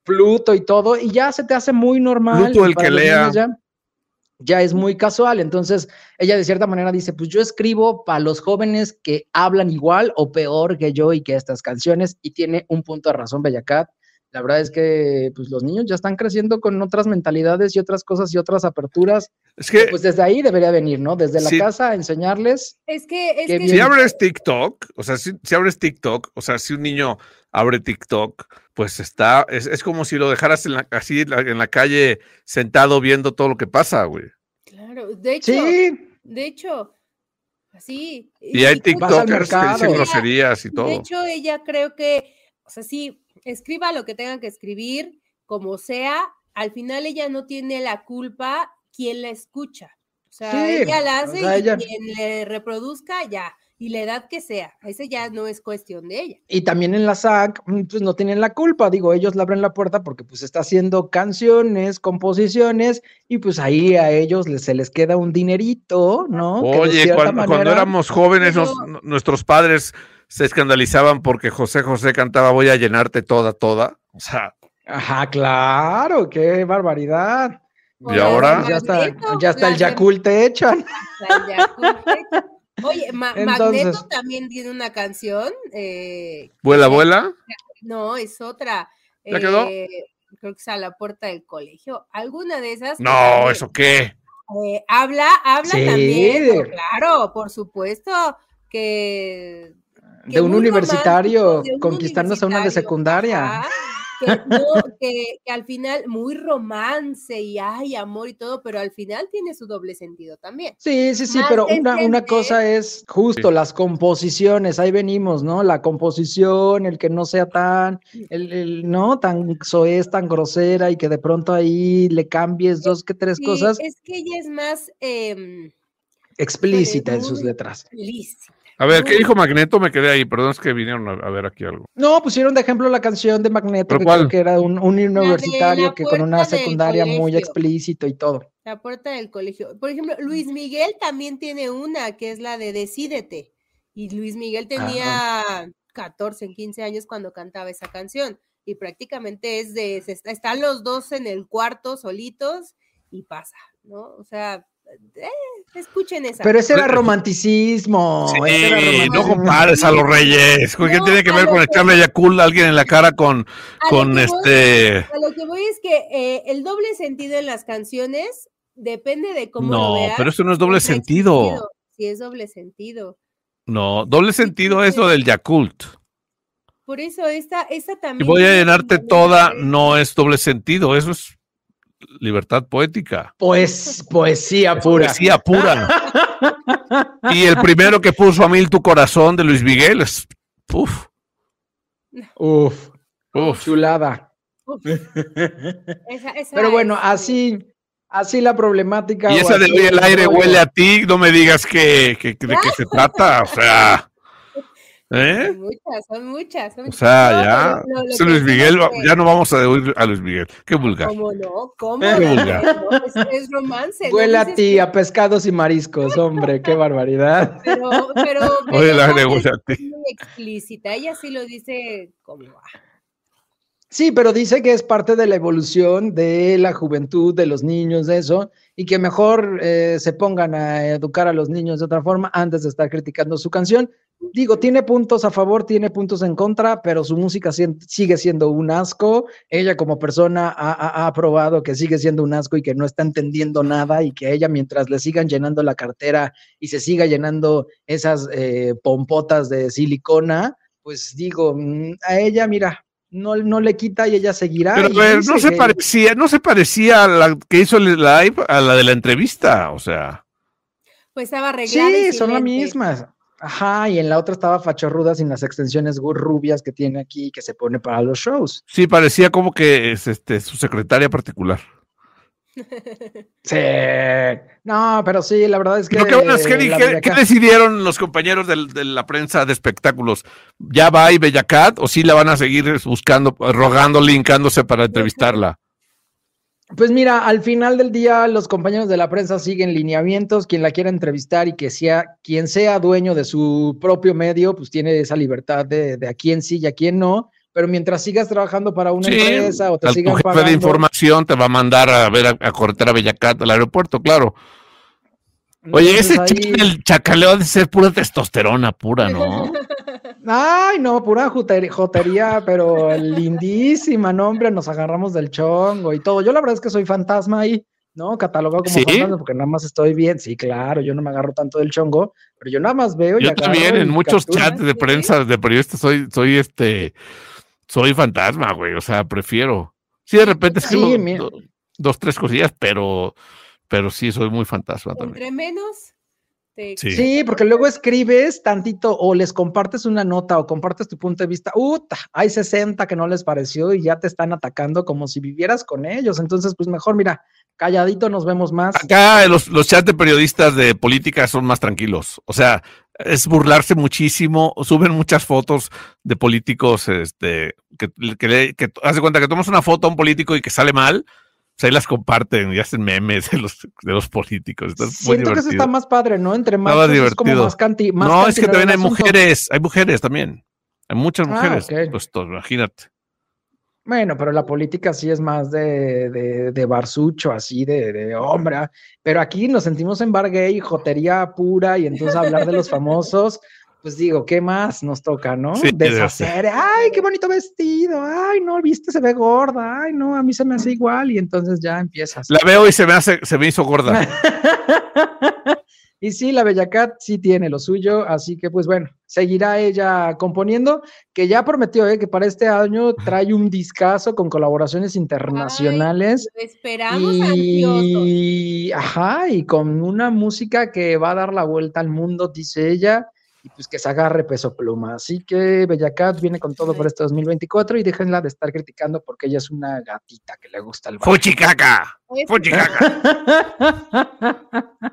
[SPEAKER 4] Pluto y todo, y ya se te hace muy normal.
[SPEAKER 3] Pluto el que lea.
[SPEAKER 4] Ya, ya es muy casual. Entonces, ella de cierta manera dice, pues yo escribo para los jóvenes que hablan igual o peor que yo y que estas canciones, y tiene un punto de razón Bellacat. La verdad es que pues los niños ya están creciendo con otras mentalidades y otras cosas y otras aperturas.
[SPEAKER 3] Es que
[SPEAKER 4] Pues desde ahí debería venir, ¿no? Desde la casa, enseñarles.
[SPEAKER 2] Es que, es
[SPEAKER 3] si abres TikTok, o sea, si, si abres TikTok, o sea, si un niño abre TikTok, pues está, es, es como si lo dejaras en la, así en la, calle sentado viendo todo lo que pasa, güey.
[SPEAKER 2] Claro, de hecho,
[SPEAKER 4] Sí,
[SPEAKER 2] de hecho, así.
[SPEAKER 3] Y hay TikTokers que dicen groserías y
[SPEAKER 2] De
[SPEAKER 3] todo.
[SPEAKER 2] hecho, ella creo que, o sea, sí, escriba lo que tenga que escribir, como sea, al final ella no tiene la culpa quien la escucha. O sea,
[SPEAKER 4] Sí,
[SPEAKER 2] ella la
[SPEAKER 4] o
[SPEAKER 2] hace
[SPEAKER 4] sea,
[SPEAKER 2] y
[SPEAKER 4] ella-
[SPEAKER 2] quien le reproduzca ya, y la edad que sea, ese ya no es cuestión de ella.
[SPEAKER 4] Y también en la SAC, mm, pues no tienen la culpa, digo, ellos le abren la puerta porque pues está haciendo canciones, composiciones, y pues ahí a ellos les, se les queda un dinerito, ¿no?
[SPEAKER 3] Oye, cuando, éramos jóvenes,
[SPEAKER 2] Pero-
[SPEAKER 3] nos- n- nuestros padres se escandalizaban porque José José cantaba Voy a llenarte toda, toda. O sea,
[SPEAKER 4] Ajá, claro, qué barbaridad.
[SPEAKER 3] ¿Y ahora?
[SPEAKER 4] Ya está, ya está el Yakult te echan.
[SPEAKER 2] Oye, Ma-
[SPEAKER 4] Entonces-
[SPEAKER 2] Magneto también tiene una canción. eh,
[SPEAKER 3] vuela, vuela.
[SPEAKER 2] no, es otra.
[SPEAKER 3] ¿Ya quedó?
[SPEAKER 2] eh, creo que es a la puerta del colegio. Alguna de esas. que
[SPEAKER 3] No,
[SPEAKER 2] también,
[SPEAKER 3] ¿eso qué?
[SPEAKER 2] eh, habla, habla
[SPEAKER 4] Sí.
[SPEAKER 2] también, pero claro, por supuesto que.
[SPEAKER 4] De un universitario
[SPEAKER 2] de un
[SPEAKER 4] conquistándose a una de secundaria.
[SPEAKER 2] ajá, que, no, que- que al final muy romance y hay amor y todo, pero al final tiene su doble sentido también.
[SPEAKER 4] Sí, sí, sí,
[SPEAKER 2] Más
[SPEAKER 4] pero una, cosa es justo
[SPEAKER 3] Sí.
[SPEAKER 4] las composiciones, ahí venimos, ¿no? La composición, el que no sea tan, el, el- no, tan soez, tan grosera y que de pronto ahí le cambies dos que tres
[SPEAKER 2] Sí,
[SPEAKER 4] cosas
[SPEAKER 2] es que ella es más em,
[SPEAKER 4] explícita en sus letras.
[SPEAKER 2] lícita.
[SPEAKER 3] A ver, ¿qué
[SPEAKER 2] Muy-
[SPEAKER 3] dijo Magneto? Me quedé ahí, perdón, es que vinieron a, ver aquí algo.
[SPEAKER 4] No, pusieron de ejemplo la canción de Magneto,
[SPEAKER 3] ¿Pero
[SPEAKER 4] que
[SPEAKER 3] cuál?
[SPEAKER 4] creo que era un, un universitario que con una secundaria muy explícito y todo.
[SPEAKER 2] La puerta del colegio. Por ejemplo, Luis Miguel también tiene una que es la de Decídete. Y Luis Miguel tenía 14, 15 años cuando cantaba esa canción. Y prácticamente es de, están los dos en el cuarto solitos y pasa, ¿no? O sea, eh, escuchen esa.
[SPEAKER 4] Pero ese era romanticismo.
[SPEAKER 3] Sí, no compares a los reyes. ¿Qué tiene que ver con echarle Yakul a alguien en la cara con, con este?
[SPEAKER 2] a lo que voy es que eh, el doble sentido en las canciones depende de cómo
[SPEAKER 3] no,
[SPEAKER 2] lo veas.
[SPEAKER 3] pero eso no es doble sentido.
[SPEAKER 2] Sí, es doble sentido.
[SPEAKER 3] No, doble sentido es lo del Yakult.
[SPEAKER 2] Por eso esta, esta también.
[SPEAKER 3] Y voy a llenarte toda, no es doble sentido, eso es libertad poética.
[SPEAKER 4] Pues poesía pura.
[SPEAKER 3] Poesía pura. y el primero que puso a mil tu corazón de Luis Miguel es. Uf.
[SPEAKER 4] Uf. Uf. Chulada. Pero bueno, así, así la problemática.
[SPEAKER 3] Y esa de hoy el aire huele a ti, no me digas que, que, de qué se trata, o sea.
[SPEAKER 2] ¿Eh? Son muchas, son muchas.
[SPEAKER 3] O sea, ya. Luis Miguel, ya no vamos a oír a Luis Miguel. Qué vulgar.
[SPEAKER 2] ¿Cómo no? ¿Cómo? Qué vulgar. es, romance.
[SPEAKER 4] Huele a ti, a pescados y mariscos, hombre, qué barbaridad.
[SPEAKER 2] Pero, pero.
[SPEAKER 3] Oye, la huele a ti.
[SPEAKER 2] Muy explícita. Ella sí lo dice como.
[SPEAKER 4] Sí, pero dice que es parte de la evolución de la juventud, de los niños, de eso, y que mejor eh, se pongan a educar a los niños de otra forma antes de estar criticando su canción. Digo, tiene puntos a favor, tiene puntos en contra, pero su música sigue siendo un asco. Ella como persona ha, probado que sigue siendo un asco y que no está entendiendo nada y que ella mientras le sigan llenando la cartera y se siga llenando esas eh, pompotas de silicona, pues digo, mm, a ella, mira, no, no le quita y ella seguirá.
[SPEAKER 3] Pero no se parecía, no se parecía a la que hizo el live a la de la entrevista, o sea.
[SPEAKER 2] Pues estaba arreglada.
[SPEAKER 4] Sí, son las mismas. Ajá, y en la otra estaba fachorruda sin las extensiones rubias que tiene aquí que se pone para los shows.
[SPEAKER 3] Sí, parecía como que es este su secretaria particular.
[SPEAKER 4] Sí, no, pero sí, la verdad es que.
[SPEAKER 3] ¿qué, decidieron los compañeros de, la prensa de espectáculos? ¿Ya va y Bellacat o sí la van a seguir buscando, rogando, linkándose para entrevistarla?
[SPEAKER 4] Pues mira, al final del día los compañeros de la prensa siguen lineamientos, quien la quiera entrevistar y que sea quien sea dueño de su propio medio, pues tiene esa libertad de, de a quién sí y a quién no pero mientras sigas trabajando para una empresa o te sigan tu jefe
[SPEAKER 3] de información te va a mandar a ver a, a cortar a Bellacat al aeropuerto, claro. Oye, ese el chacaleo de ser pura testosterona pura, ¿no?
[SPEAKER 4] Ay, no, pura jotería, pero lindísima, no, hombre, nos agarramos del chongo y todo. Yo la verdad es que soy fantasma ahí, ¿no? Catalogado como fantasma porque nada más estoy bien. Sí, claro, yo no me agarro tanto del chongo, pero yo nada más veo.
[SPEAKER 3] Yo también en muchos chats de prensa, de periodistas, soy, soy este soy fantasma, güey, o sea, prefiero. Sí, de repente escribo sí, dos, tres cosillas, pero, pero sí, soy muy fantasma también.
[SPEAKER 2] Entre menos.
[SPEAKER 4] Sí. porque luego escribes tantito o les compartes una nota o compartes tu punto de vista. Uta, hay 60 que no les pareció y ya te están atacando como si vivieras con ellos. Entonces, pues mejor, mira, calladito nos vemos más.
[SPEAKER 3] Acá los, los chats de periodistas de política son más tranquilos. O sea, es burlarse muchísimo, suben muchas fotos de políticos, este, que, que, que, hace cuenta que tomas una foto a un político y que sale mal, pues ahí las comparten y hacen memes de los, de los políticos.
[SPEAKER 4] Siento que eso está más padre, ¿no? Entre más,
[SPEAKER 3] es como más, canti, No, es que también hay mujeres, hay mujeres también. Hay muchas ah, mujeres. Pues imagínate.
[SPEAKER 4] Bueno, pero la política sí es más de, de, de barsucho, así de, de, hombre. Ah, pero aquí nos sentimos en bar gay, jotería pura, y entonces hablar de los famosos, pues digo, ¿qué más nos toca, no? Deshacer, ay, qué bonito vestido, ay, no, viste, se ve gorda, ay, no, a mí se me hace igual, y entonces ya empiezas.
[SPEAKER 3] La veo y se me hace, se me hizo gorda.
[SPEAKER 4] Y sí, la Bellacat sí tiene lo suyo, así que pues bueno, seguirá ella componiendo, que ya prometió ¿eh? que para este año trae un discazo con colaboraciones internacionales.
[SPEAKER 2] esperamos
[SPEAKER 4] y, ajá, y con una música que va a dar la vuelta al mundo, dice ella pues que se agarre peso pluma. Así que Bellacat viene con todo por este 2024 y déjenla de estar criticando porque ella es una gatita que le gusta el
[SPEAKER 3] ¡Fuchicaca! ¡Fuchicaca!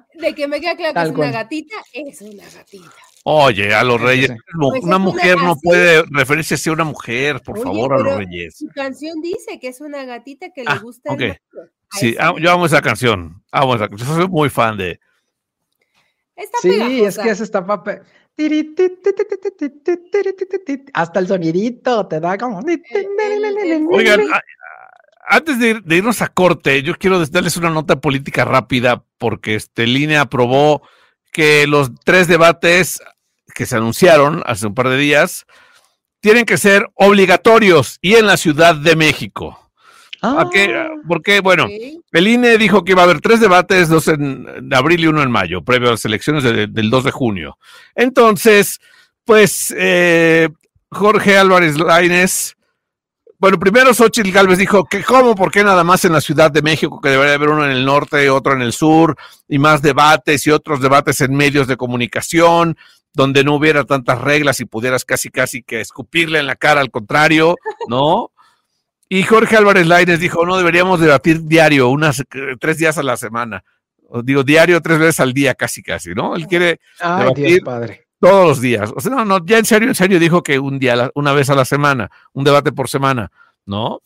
[SPEAKER 2] de que me queda claro que es una gatita, es una gatita.
[SPEAKER 3] Oye, a los reyes, pues una mujer no puede referirse a una mujer, por favor, a los reyes.
[SPEAKER 2] Su canción dice que es una gatita que le ah, gusta
[SPEAKER 3] el Sí, yo amo esa canción. Amo esa canción. Yo soy muy fan de,
[SPEAKER 2] Está
[SPEAKER 4] Sí, es que ese está pape. Hasta el sonidito te da como.
[SPEAKER 3] Oigan, antes de, ir- de irnos a corte, yo quiero darles una nota política rápida porque este INE aprobó que los tres debates que se anunciaron hace un par de días tienen que ser obligatorios y en la Ciudad de México. ¿A qué?
[SPEAKER 4] Ah,
[SPEAKER 3] Porque, bueno,
[SPEAKER 2] Sí.
[SPEAKER 3] el INE dijo que iba a haber tres debates, dos en, en abril y uno en mayo, previo a las elecciones de- del 2 de junio. Entonces, pues eh, Jorge Álvarez Lainez, bueno, primero Xochitl Galvez dijo que cómo, por qué nada más en la Ciudad de México, que debería haber uno en el norte, otro en el sur, y más debates y otros debates en medios de comunicación, donde no hubiera tantas reglas y pudieras casi, casi que escupirle en la cara al contrario, ¿no? Y Jorge Álvarez Lainez dijo, no deberíamos debatir diario, unas eh, tres días a la semana. O digo, diario, tres veces al día, casi, casi, ¿no? Él quiere
[SPEAKER 4] Ay, Dios
[SPEAKER 3] debatir.
[SPEAKER 4] padre.
[SPEAKER 3] todos los días. O sea, no, no, ya en serio, en serio dijo que un día, una vez a la semana, un debate por semana, ¿no?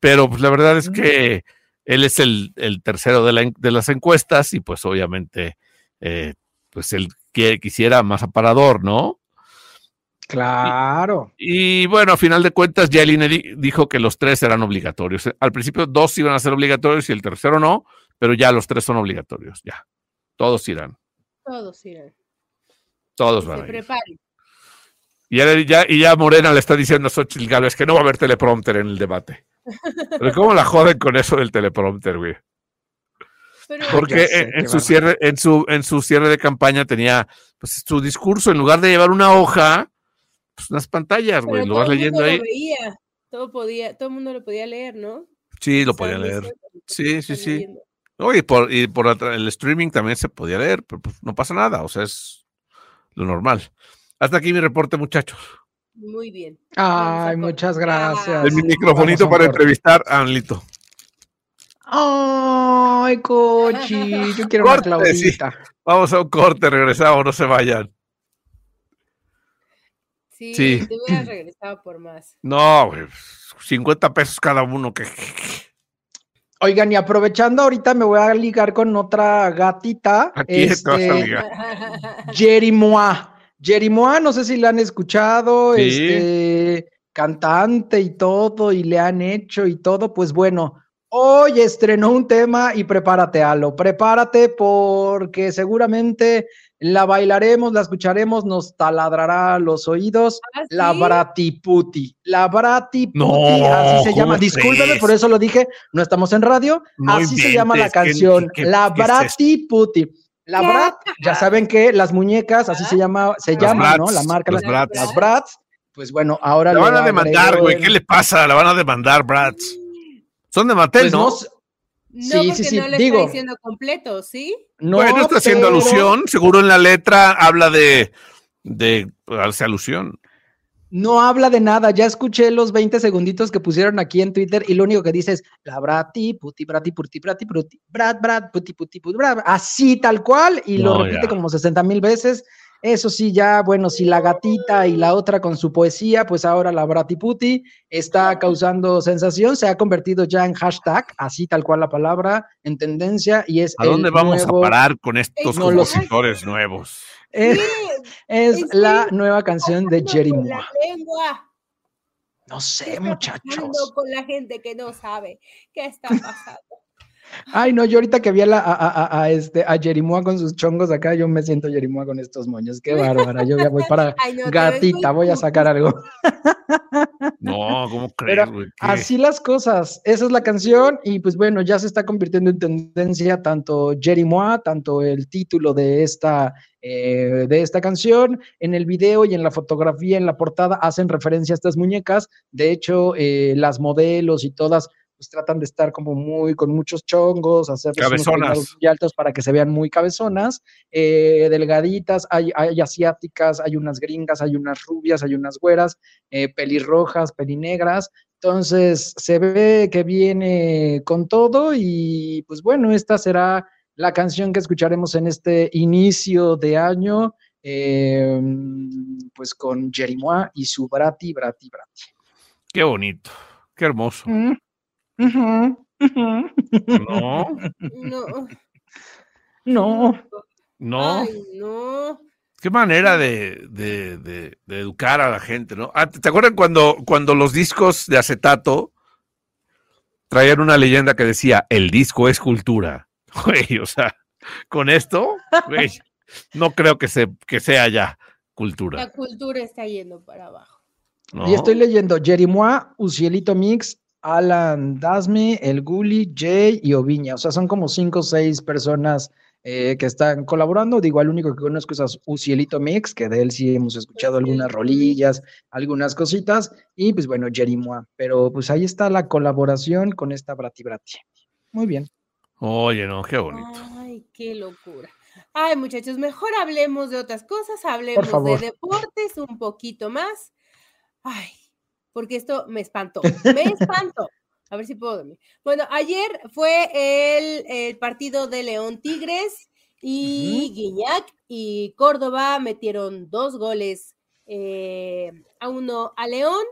[SPEAKER 3] Pero pues la verdad es que él es el, el tercero de, la de las encuestas y pues obviamente, eh, pues él quiere- quisiera más aparador, ¿no?
[SPEAKER 4] Claro.
[SPEAKER 3] Y bueno, a final de cuentas, ya el INE di- dijo que los tres eran obligatorios. Al principio dos iban a ser obligatorios y el tercero no, pero ya los tres son obligatorios, ya. Todos irán,
[SPEAKER 2] Todos irán.
[SPEAKER 3] todos
[SPEAKER 2] Que
[SPEAKER 3] van
[SPEAKER 2] se
[SPEAKER 3] a ir.
[SPEAKER 2] preparen.
[SPEAKER 3] Y ya, ya- y ya Morena le está diciendo a Xochitl Gálvez que no va a haber teleprompter en el debate. Pero ¿cómo la joden con eso del teleprompter, güey?
[SPEAKER 2] Pero-
[SPEAKER 3] Porque
[SPEAKER 4] sé,
[SPEAKER 3] en, en su cierre, en, su, en su cierre de campaña tenía pues, su discurso, en lugar de llevar una hoja, pues unas pantallas, güey. Lo vas
[SPEAKER 2] el
[SPEAKER 3] leyendo ahí.
[SPEAKER 2] Lo veía. Todo, podía, todo el mundo lo podía leer, ¿no?
[SPEAKER 3] Sí, lo
[SPEAKER 2] O sea,
[SPEAKER 3] podía leer. Sí, sí, sí.
[SPEAKER 2] leyendo.
[SPEAKER 3] No, y por, y por el streaming también se podía leer, pero pues, no pasa nada, o sea, es lo normal. Hasta aquí mi reporte, muchachos.
[SPEAKER 2] Muy bien.
[SPEAKER 4] Ay, muchas gracias.
[SPEAKER 3] Es mi
[SPEAKER 4] Vamos
[SPEAKER 3] microfonito para entrevistar a Anlito.
[SPEAKER 4] Ay, cochi, yo quiero una
[SPEAKER 3] Corte, sí. Vamos a un corte, regresamos, no se vayan.
[SPEAKER 2] Sí,
[SPEAKER 3] Sí.
[SPEAKER 2] te hubieras regresado por más.
[SPEAKER 3] No, güey, 50 pesos cada uno. Que...
[SPEAKER 4] Oigan, y aprovechando ahorita me voy a ligar con otra gatita.
[SPEAKER 3] ¿A quién te vas a
[SPEAKER 4] este,
[SPEAKER 3] ligar?
[SPEAKER 4] Jerimois. Jerimois, no sé si la han escuchado,
[SPEAKER 3] Sí.
[SPEAKER 4] este cantante y todo, y le han hecho y todo. Pues bueno, hoy estrenó un tema y prepárate, Alo, prepárate porque seguramente la bailaremos, la escucharemos, nos taladrará los oídos.
[SPEAKER 2] ¿Ah,
[SPEAKER 4] La? Bratiputi. La Bratiputi,
[SPEAKER 3] No,
[SPEAKER 4] así se llama.
[SPEAKER 3] ¿cómo
[SPEAKER 4] Discúlpeme,
[SPEAKER 3] crees?
[SPEAKER 4] por eso lo dije. No estamos en radio.
[SPEAKER 3] No
[SPEAKER 4] así se llama la
[SPEAKER 3] inventes, ¿qué-
[SPEAKER 4] canción.
[SPEAKER 3] qué-
[SPEAKER 4] la? Bratiputi. La
[SPEAKER 2] ¿Qué?
[SPEAKER 4] Brat, ya saben que las muñecas, así se llama, se
[SPEAKER 2] Las
[SPEAKER 4] llaman, ¿no? La marca,
[SPEAKER 3] las Bratz.
[SPEAKER 4] las Brats. Pues bueno, ahora
[SPEAKER 3] La van a demandar, güey.
[SPEAKER 4] el-
[SPEAKER 3] ¿Qué le pasa? La van a demandar, Bratz. Son de Mattel,
[SPEAKER 4] Pues
[SPEAKER 3] ¿no?
[SPEAKER 4] no,
[SPEAKER 2] No,
[SPEAKER 4] Sí,
[SPEAKER 2] porque
[SPEAKER 4] sí, sí,
[SPEAKER 2] no le
[SPEAKER 4] digo.
[SPEAKER 2] está diciendo completo, ¿sí?
[SPEAKER 4] no,
[SPEAKER 3] bueno, está haciendo
[SPEAKER 4] pero-
[SPEAKER 3] alusión. Seguro en la letra habla de. de hace alusión.
[SPEAKER 4] No habla de nada. Ya escuché los 20 segunditos que pusieron aquí en Twitter y lo único que dice es la brati, puti, brati, puti, brati, puti, brat, brat, puti, puti, puti, brat. Así tal cual y lo
[SPEAKER 3] No,
[SPEAKER 4] repite
[SPEAKER 3] ya.
[SPEAKER 4] como 60 mil veces. Eso sí, ya, bueno, si la gatita y la otra con su poesía, pues ahora la bratiputi está causando sensación, se ha convertido ya en hashtag, así tal cual la palabra, en tendencia y es
[SPEAKER 3] ¿A dónde
[SPEAKER 4] el
[SPEAKER 3] vamos
[SPEAKER 4] nuevo-
[SPEAKER 3] a parar con estos
[SPEAKER 4] No lo sé.
[SPEAKER 3] compositores nuevos?
[SPEAKER 4] Es,
[SPEAKER 2] Sí,
[SPEAKER 4] es la nueva canción de Jerry Moore. No
[SPEAKER 2] ¿Qué
[SPEAKER 4] sé, muchachos.
[SPEAKER 2] con la gente que no sabe qué está pasando?
[SPEAKER 4] Ay, no, yo ahorita que vi a, la- a, a- a- a este, a Jerimoa con sus chongos acá, yo me siento Jerimoa con estos moños. Qué bárbara. Yo ya voy para
[SPEAKER 2] Ay, no,
[SPEAKER 4] gatita, voy a sacar algo.
[SPEAKER 3] No, ¿cómo
[SPEAKER 4] Pero
[SPEAKER 3] crees, güey? ¿Qué?
[SPEAKER 4] Así las cosas. Esa es la canción y pues bueno, ya se está convirtiendo en tendencia tanto Jerimoa, tanto el título de esta, eh, de esta canción, en el video y en la fotografía, en la portada, hacen referencia a estas muñecas. De hecho, eh, las modelos y todas pues tratan de estar como muy con muchos chongos, unos
[SPEAKER 3] Cabezonas.
[SPEAKER 4] muy altos para que se vean muy cabezonas, eh, delgaditas, hay, hay asiáticas, hay unas gringas, hay unas rubias, hay unas güeras, eh, pelirrojas, pelinegras. Entonces se ve que viene con todo y pues bueno, esta será la canción que escucharemos en este inicio de año, eh, pues con Jerimois y su Brati, Brati, Brati.
[SPEAKER 3] Qué bonito, qué hermoso.
[SPEAKER 4] Mm,
[SPEAKER 3] No,
[SPEAKER 2] No.
[SPEAKER 4] No,
[SPEAKER 3] No.
[SPEAKER 2] Ay, no.
[SPEAKER 3] Qué manera de, de- de- de educar a la gente, ¿no? Ah, ¿Te acuerdan cuando, cuando los discos de acetato traían una leyenda que decía, el disco es cultura? Güey, o sea, con esto, güey, no creo que, se, que sea ya cultura.
[SPEAKER 2] La cultura está yendo para abajo.
[SPEAKER 3] ¿no?
[SPEAKER 4] Y estoy leyendo Jerimois, Ucielito Mix, Alan Dasme, El Guli, Jay y Oviña. O sea, son como cinco o seis personas eh, que están colaborando. Digo, el único que conozco es a Ucielito Mix, que de él sí hemos escuchado algunas rolillas, algunas cositas. Y pues bueno, Jerimois. Pero pues ahí está la colaboración con esta Brati Brati. Muy bien.
[SPEAKER 3] Oye, no, qué bonito.
[SPEAKER 2] Ay, qué locura. Ay, muchachos, mejor hablemos de otras cosas, hablemos de deportes un poquito más. Ay, porque esto me espantó, me espantó. A ver si puedo dormir. Bueno, ayer fue el, el partido de León Tigres y Guiñac y Córdoba metieron dos goles eh, a uno a León.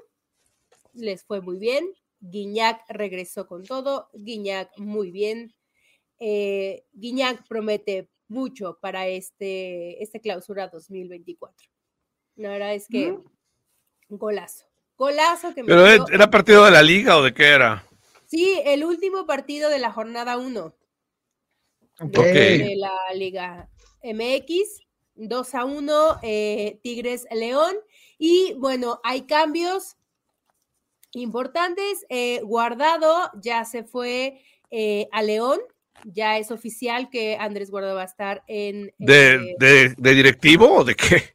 [SPEAKER 2] Les fue muy bien. Guiñac regresó con todo. Guiñac muy bien. Eh, Guiñac promete mucho para este, este clausura 2024. La verdad es que golazo. Golazo que
[SPEAKER 3] ¿Pero
[SPEAKER 2] metió-
[SPEAKER 3] era partido de la liga o de qué era?
[SPEAKER 2] Sí, el último partido de la jornada 1
[SPEAKER 4] Ok.
[SPEAKER 3] Ok.
[SPEAKER 2] de la Liga MX. 2 a 1, eh, Tigres León. Y bueno, hay cambios importantes. Eh, Guardado ya se fue eh, a León. Ya es oficial que Andrés Guardado va a estar en.
[SPEAKER 3] ¿De,
[SPEAKER 2] eh,
[SPEAKER 3] de, de directivo o de qué?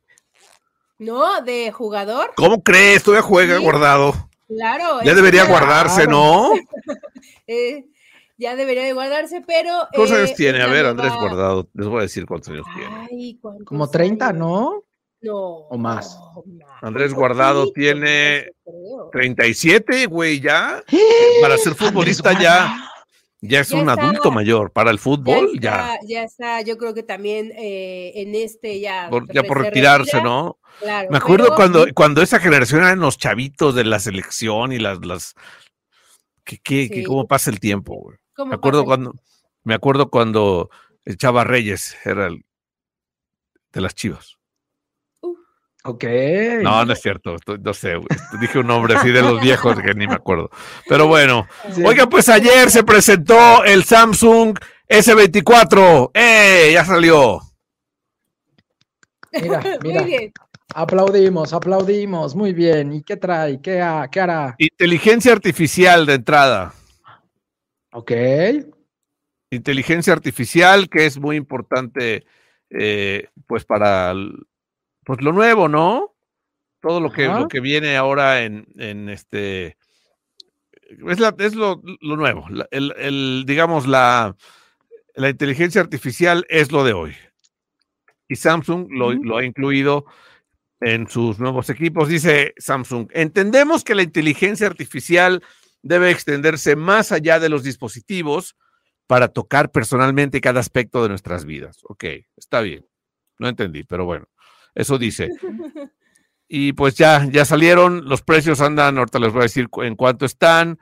[SPEAKER 2] No, de jugador.
[SPEAKER 3] ¿Cómo crees? Todavía juega
[SPEAKER 2] Sí.
[SPEAKER 3] guardado.
[SPEAKER 2] Claro.
[SPEAKER 3] Ya debería guardarse. ¿no?
[SPEAKER 2] eh, ya debería de guardarse, pero.
[SPEAKER 3] ¿Cuántos
[SPEAKER 2] eh,
[SPEAKER 3] años tiene? A ver, Andrés Guardado. Les voy a decir cuántos años tiene.
[SPEAKER 2] Ay, ¿cuántos
[SPEAKER 4] Como 30,
[SPEAKER 2] años?
[SPEAKER 4] ¿no?
[SPEAKER 2] No.
[SPEAKER 4] ¿O más?
[SPEAKER 3] Andrés Guardado
[SPEAKER 2] poquito
[SPEAKER 3] tiene
[SPEAKER 2] creo.
[SPEAKER 3] 37, güey, ya. Para ser futbolista
[SPEAKER 4] Andrés
[SPEAKER 3] ya, ya es
[SPEAKER 2] Ya
[SPEAKER 3] un
[SPEAKER 2] está.
[SPEAKER 3] adulto mayor. Para el
[SPEAKER 2] Ya
[SPEAKER 3] fútbol, ya.
[SPEAKER 2] está, ya está, yo creo que también eh, en este ya.
[SPEAKER 3] Por, ya por
[SPEAKER 2] se
[SPEAKER 3] retirarse,
[SPEAKER 2] retira,
[SPEAKER 3] ¿no?
[SPEAKER 2] Claro,
[SPEAKER 3] Me acuerdo
[SPEAKER 2] pero-
[SPEAKER 3] cuando, cuando esa generación eran los chavitos de la selección y las, las, que, que, cómo pasa el tiempo, güey.
[SPEAKER 2] ¿cómo
[SPEAKER 3] Me acuerdo
[SPEAKER 2] pasa?
[SPEAKER 3] cuando, me acuerdo cuando el Chava Reyes era el de las Chivas.
[SPEAKER 4] Ok.
[SPEAKER 3] No, no es cierto, no sé, güey. dije un nombre así de los viejos que ni me acuerdo. Pero bueno,
[SPEAKER 4] Sí.
[SPEAKER 3] oiga, pues ayer se presentó el Samsung S24. ¡Eh! Ya salió.
[SPEAKER 4] Mira,
[SPEAKER 2] Muy bien.
[SPEAKER 4] Aplaudimos, aplaudimos. Muy bien. ¿Y qué trae? ¿Qué, ha- qué hará?
[SPEAKER 3] Inteligencia artificial de entrada.
[SPEAKER 4] Ok.
[SPEAKER 3] Inteligencia artificial, que es muy importante, eh, pues para pues lo nuevo, ¿no? Todo lo que,
[SPEAKER 4] Ajá.
[SPEAKER 3] lo que viene ahora en, en este. Es, la- es lo, lo nuevo. el, el, digamos, la, la inteligencia artificial es lo de hoy. Y Samsung lo, lo ha incluido en sus nuevos equipos. Dice Samsung, entendemos que la inteligencia artificial debe extenderse más allá de los dispositivos para tocar personalmente cada aspecto de nuestras vidas. Ok, está bien. No entendí, pero bueno, eso dice. Y pues ya, ya salieron, los precios andan, ahorita les voy a decir en cuánto están.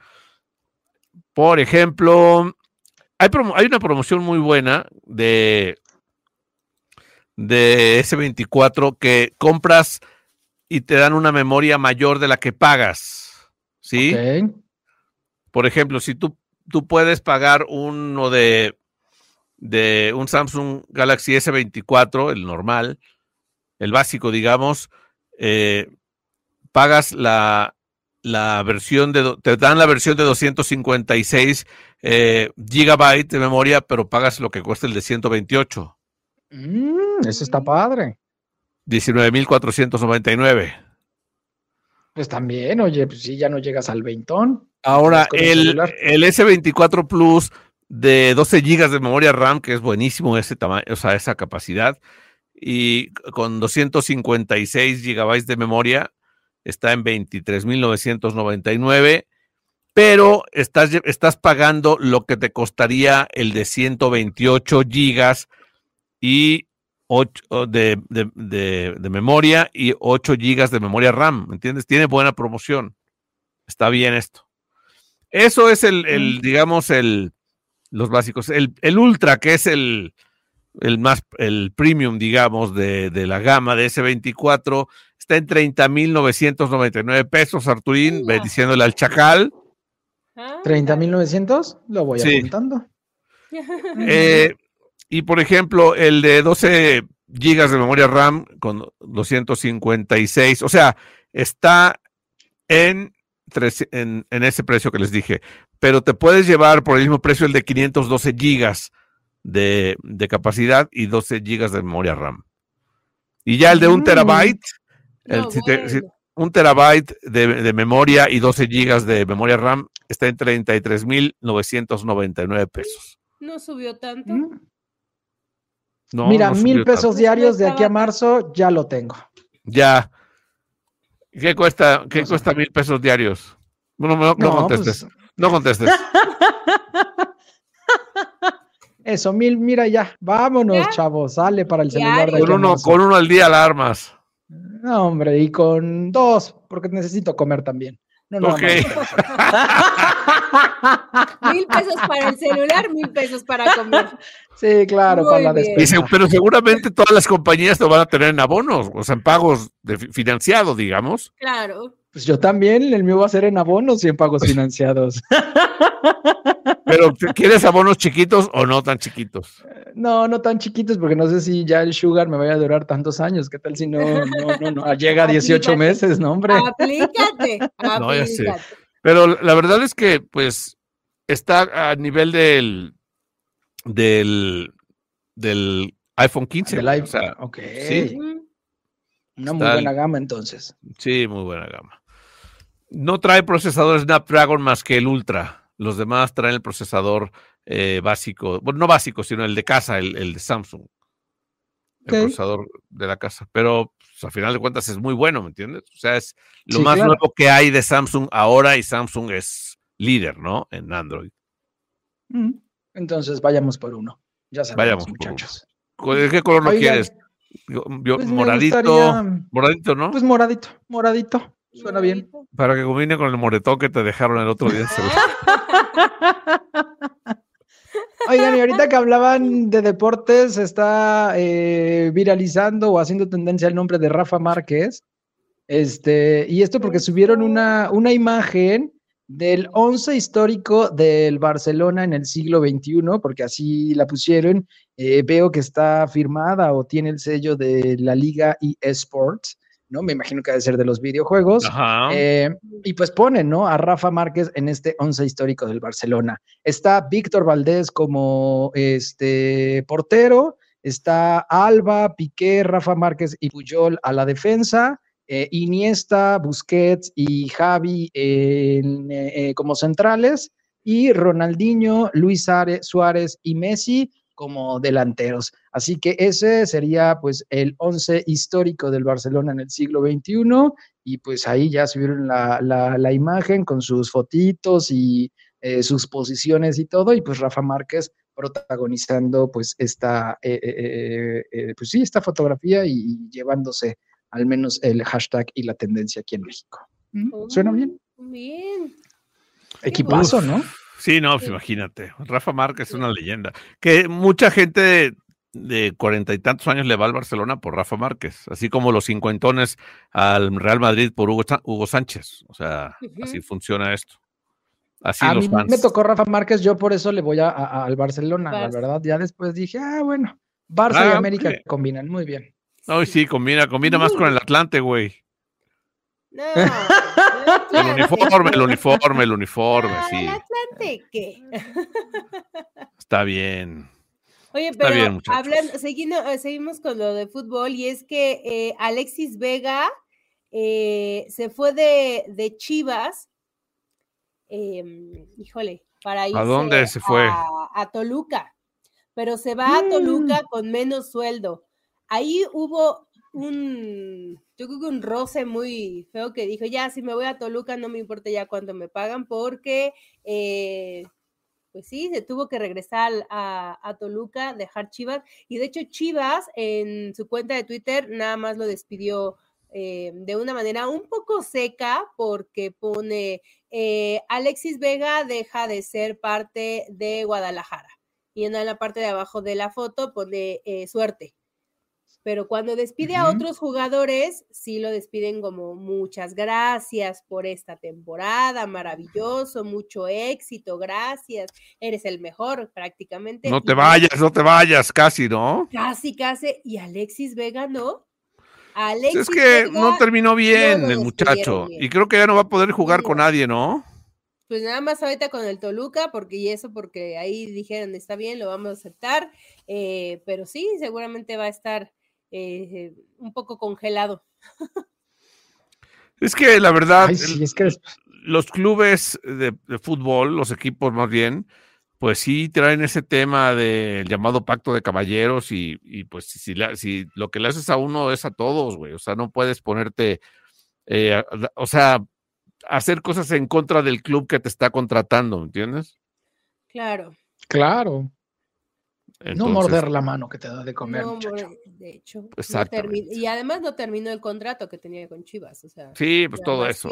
[SPEAKER 3] Por ejemplo, hay, hay una promoción muy buena de, de S24 que compras y te dan una memoria mayor de la que pagas. ¿Sí? Por ejemplo, si tú, tú puedes pagar uno de, de un Samsung Galaxy S24, el normal, el básico, digamos, eh, pagas la, la versión de, te dan la versión de 256 eh, gigabytes de memoria, pero pagas lo que cuesta el de 128,
[SPEAKER 4] Mm, eso está padre.
[SPEAKER 3] 19,499.
[SPEAKER 4] Pues también, oye, pues sí, ya no llegas al veintón.
[SPEAKER 3] Ahora,
[SPEAKER 4] el
[SPEAKER 3] el,
[SPEAKER 4] celular.
[SPEAKER 3] el S24 Plus de 12 GB de memoria RAM, que es buenísimo ese tamaño, o sea, esa capacidad, y con 256 GB de memoria, está en 23.999, pero estás, estás pagando lo que te costaría el de 128 GB y 8 de, de- de- de memoria y 8 GB de memoria RAM, ¿me entiendes? Tiene buena promoción. Está bien esto. Eso es el, el, digamos, el, los básicos. El, el Ultra, que es el, el más, el premium, digamos, de, de la gama de S24, está en 30.999 pesos, Arturín,
[SPEAKER 2] Mira.
[SPEAKER 3] diciéndole al chacal.
[SPEAKER 2] Ah,
[SPEAKER 4] 30.900, lo voy
[SPEAKER 3] Sí.
[SPEAKER 4] apuntando.
[SPEAKER 3] Eh, y por ejemplo, el de 12 gigas de memoria RAM con 256, o sea, está en, tres- en, en ese precio que les dije, pero te puedes llevar por el mismo precio el de 512 gigas de, de capacidad y 12 gigas de memoria RAM. Y ya el de un
[SPEAKER 4] Mm.
[SPEAKER 3] terabyte, el,
[SPEAKER 2] no,
[SPEAKER 3] si te- si-
[SPEAKER 2] bueno.
[SPEAKER 3] un terabyte de, de memoria y 12 gigas de memoria RAM está en 33.999 pesos.
[SPEAKER 2] No subió tanto.
[SPEAKER 4] Mm.
[SPEAKER 3] No,
[SPEAKER 4] Mira,
[SPEAKER 3] no
[SPEAKER 4] mil pesos
[SPEAKER 3] tanto.
[SPEAKER 4] diarios de aquí a marzo, ya lo tengo.
[SPEAKER 3] Ya. ¿Qué cuesta, qué
[SPEAKER 4] No
[SPEAKER 3] cuesta mil pesos diarios? Bueno, no, no
[SPEAKER 4] No,
[SPEAKER 3] contestes.
[SPEAKER 4] pues,
[SPEAKER 3] No contestes.
[SPEAKER 4] eso, mil, mira ya, vámonos,
[SPEAKER 2] ¿Ya?
[SPEAKER 4] chavos, sale para el celular de
[SPEAKER 3] con,
[SPEAKER 4] aquí a
[SPEAKER 3] uno,
[SPEAKER 4] marzo.
[SPEAKER 3] con uno al día alarmas.
[SPEAKER 4] No, hombre, y con dos, porque necesito comer también. No, no,
[SPEAKER 3] Ok.
[SPEAKER 2] Mil pesos para el celular, mil pesos para comer.
[SPEAKER 4] Sí, claro,
[SPEAKER 2] Muy
[SPEAKER 4] para la
[SPEAKER 2] bien.
[SPEAKER 3] Y
[SPEAKER 4] despensa.
[SPEAKER 3] se- pero seguramente todas las compañías lo van a tener en abonos, o sea, en pagos de fi- financiados, digamos.
[SPEAKER 2] Claro.
[SPEAKER 4] Pues yo también, el mío va a ser en abonos y en pagos financiados.
[SPEAKER 3] Pero ¿quieres abonos chiquitos o no tan chiquitos?
[SPEAKER 4] No, no tan chiquitos, porque no sé si ya el sugar me vaya a durar tantos años. ¿Qué tal si no, no, no, no llega a 18
[SPEAKER 2] Aplícate.
[SPEAKER 4] meses, no, hombre?
[SPEAKER 2] Aplícate.
[SPEAKER 3] No, ya sé. Pero la verdad es que, pues, está a nivel del del, del iPhone 15.
[SPEAKER 4] Del
[SPEAKER 3] o
[SPEAKER 4] iPhone.
[SPEAKER 3] sea,
[SPEAKER 4] ok.
[SPEAKER 3] sí.
[SPEAKER 4] Una muy
[SPEAKER 3] Está
[SPEAKER 4] buena
[SPEAKER 3] el-
[SPEAKER 4] gama entonces.
[SPEAKER 3] Sí, muy buena gama. No trae procesador Snapdragon más que el Ultra. Los demás traen el procesador eh, básico, bueno, no básico, sino el de casa, el, el de Samsung. El procesador de la casa. Pero pues, a final de cuentas es muy bueno, ¿me entiendes? O sea, es lo
[SPEAKER 4] Sí,
[SPEAKER 3] más
[SPEAKER 4] claro.
[SPEAKER 3] nuevo que hay de Samsung ahora y Samsung es líder, ¿no? En Android.
[SPEAKER 4] Entonces vayamos por uno. Ya sabemos,
[SPEAKER 3] Vayamos por
[SPEAKER 4] muchachos.
[SPEAKER 3] ¿De qué color lo
[SPEAKER 4] Oigan,
[SPEAKER 3] quieres? Yo- yo-
[SPEAKER 4] Pues
[SPEAKER 3] moradito,
[SPEAKER 4] gustaría-
[SPEAKER 3] moradito, ¿no?
[SPEAKER 4] Pues moradito, moradito. Suena bien.
[SPEAKER 3] Para que combine con el moretón que te dejaron el otro día.
[SPEAKER 4] Oigan, y ahorita que hablaban de deportes, está eh, viralizando o haciendo tendencia el nombre de Rafa Márquez. Este, y esto porque subieron una, una imagen del once histórico del Barcelona en el siglo XXI, porque así la pusieron. Eh, veo que está firmada o tiene el sello de la Liga eSports, ¿no? Me imagino que debe ser de los videojuegos.
[SPEAKER 3] Ajá.
[SPEAKER 4] Eh, y pues ponen, ¿no? A Rafa Márquez en este once histórico del Barcelona. Está Víctor Valdés como este portero, está Alba, Piqué, Rafa Márquez y Puyol a la defensa, eh, Iniesta, Busquets y Javi en, eh, como centrales, y Ronaldinho, Luis Are- Suárez y Messi como delanteros. Así que ese sería pues el once histórico del Barcelona en el siglo XXI y pues ahí ya subieron la, la, la imagen con sus fotitos y eh, sus posiciones y todo, y pues Rafa Márquez protagonizando pues esta, eh, eh, eh, pues sí, esta fotografía y, y llevándose al menos el hashtag y la tendencia aquí en México. ¿Mm? ¿Suena bien?
[SPEAKER 2] Bien.
[SPEAKER 4] Equipazo,
[SPEAKER 3] Uf.
[SPEAKER 4] ¿no?
[SPEAKER 3] Sí, no, pues
[SPEAKER 2] Sí.
[SPEAKER 3] imagínate. Rafa Márquez es una leyenda. Que mucha gente de cuarenta y tantos años le va al Barcelona por Rafa Márquez, así como los cincuentones al Real Madrid por Hugo, Sánchez. O sea, así funciona esto. Así
[SPEAKER 4] a
[SPEAKER 3] los
[SPEAKER 4] mí
[SPEAKER 3] fans.
[SPEAKER 4] me tocó Rafa Márquez, yo por eso le voy a, a- al Barcelona, la verdad. Ya después dije, ah, bueno, Barça y
[SPEAKER 3] Ah,
[SPEAKER 4] América combinan muy bien.
[SPEAKER 3] Ay, sí, combina, combina más con el Atlante, güey.
[SPEAKER 2] No.
[SPEAKER 3] El uniforme, el uniforme, el uniforme,
[SPEAKER 2] Ah,
[SPEAKER 3] sí. Está bien.
[SPEAKER 2] Oye,
[SPEAKER 3] Está
[SPEAKER 2] pero
[SPEAKER 3] bien,
[SPEAKER 2] hablando, seguindo- eh, seguimos con lo de fútbol y es que eh, Alexis Vega eh, se fue de, de Chivas, em, híjole, para irse
[SPEAKER 3] dónde se fue?
[SPEAKER 2] A, a Toluca, pero se va a Toluca con menos sueldo. Ahí hubo un, yo creo que un roce muy feo que dijo, ya, si me voy a Toluca no me importa ya cuánto me pagan porque... eh, pues sí, se tuvo que regresar a, a Toluca, dejar Chivas, y de hecho Chivas en su cuenta de Twitter nada más lo despidió eh, de una manera un poco seca porque pone eh, Alexis Vega deja de ser parte de Guadalajara. y en la parte de abajo de la foto pone suerte. Pero cuando despide a otros jugadores, sí lo despiden como muchas gracias por esta temporada, maravilloso, mucho éxito, gracias, eres el mejor prácticamente.
[SPEAKER 3] No te vayas, no te vayas, casi, ¿no?
[SPEAKER 2] Casi, casi. Y Alexis Vega no.
[SPEAKER 3] Alexis es que no terminó bien el muchacho y creo que ya no va a poder jugar con nadie, ¿no?
[SPEAKER 2] Pues nada más ahorita con el Toluca, porque y eso porque ahí dijeron está bien, lo vamos a aceptar, eh, pero sí, seguramente va a estar eh, un poco congelado.
[SPEAKER 3] Es que la verdad, los clubes de, fútbol, los equipos más bien, pues sí traen ese tema del llamado pacto de caballeros y, pues si, si, lo que le haces a uno es a todos, güey, o sea, no puedes ponerte, eh, o sea, hacer cosas en contra del club que te está contratando, ¿entiendes?
[SPEAKER 2] Claro.
[SPEAKER 4] Claro no morder la mano que te da de comer.
[SPEAKER 2] de hecho. y además no terminó el contrato que tenía con Chivas. O sea,
[SPEAKER 3] sí, pues todo eso.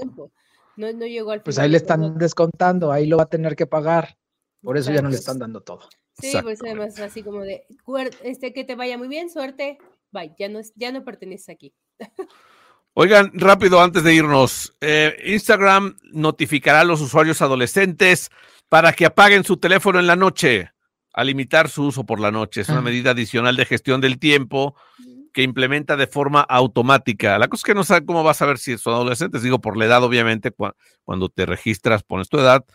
[SPEAKER 2] No, llegó al
[SPEAKER 4] Pues ahí le están descontando, ahí lo va a tener que pagar. Por eso ya no le están dando todo.
[SPEAKER 2] Sí, pues además así como de, este, que te vaya muy bien, suerte, bye, ya no, ya no pertenece aquí.
[SPEAKER 3] Oigan, rápido antes de irnos, eh, Instagram notificará a los usuarios adolescentes para que apaguen su teléfono en la noche a limitar su uso por la noche. Es una medida adicional de gestión del tiempo que implementa de forma automática. La cosa es que no sabe cómo vas a ver si son adolescentes. Digo, por la edad, obviamente, cuando te registras pones tu edad,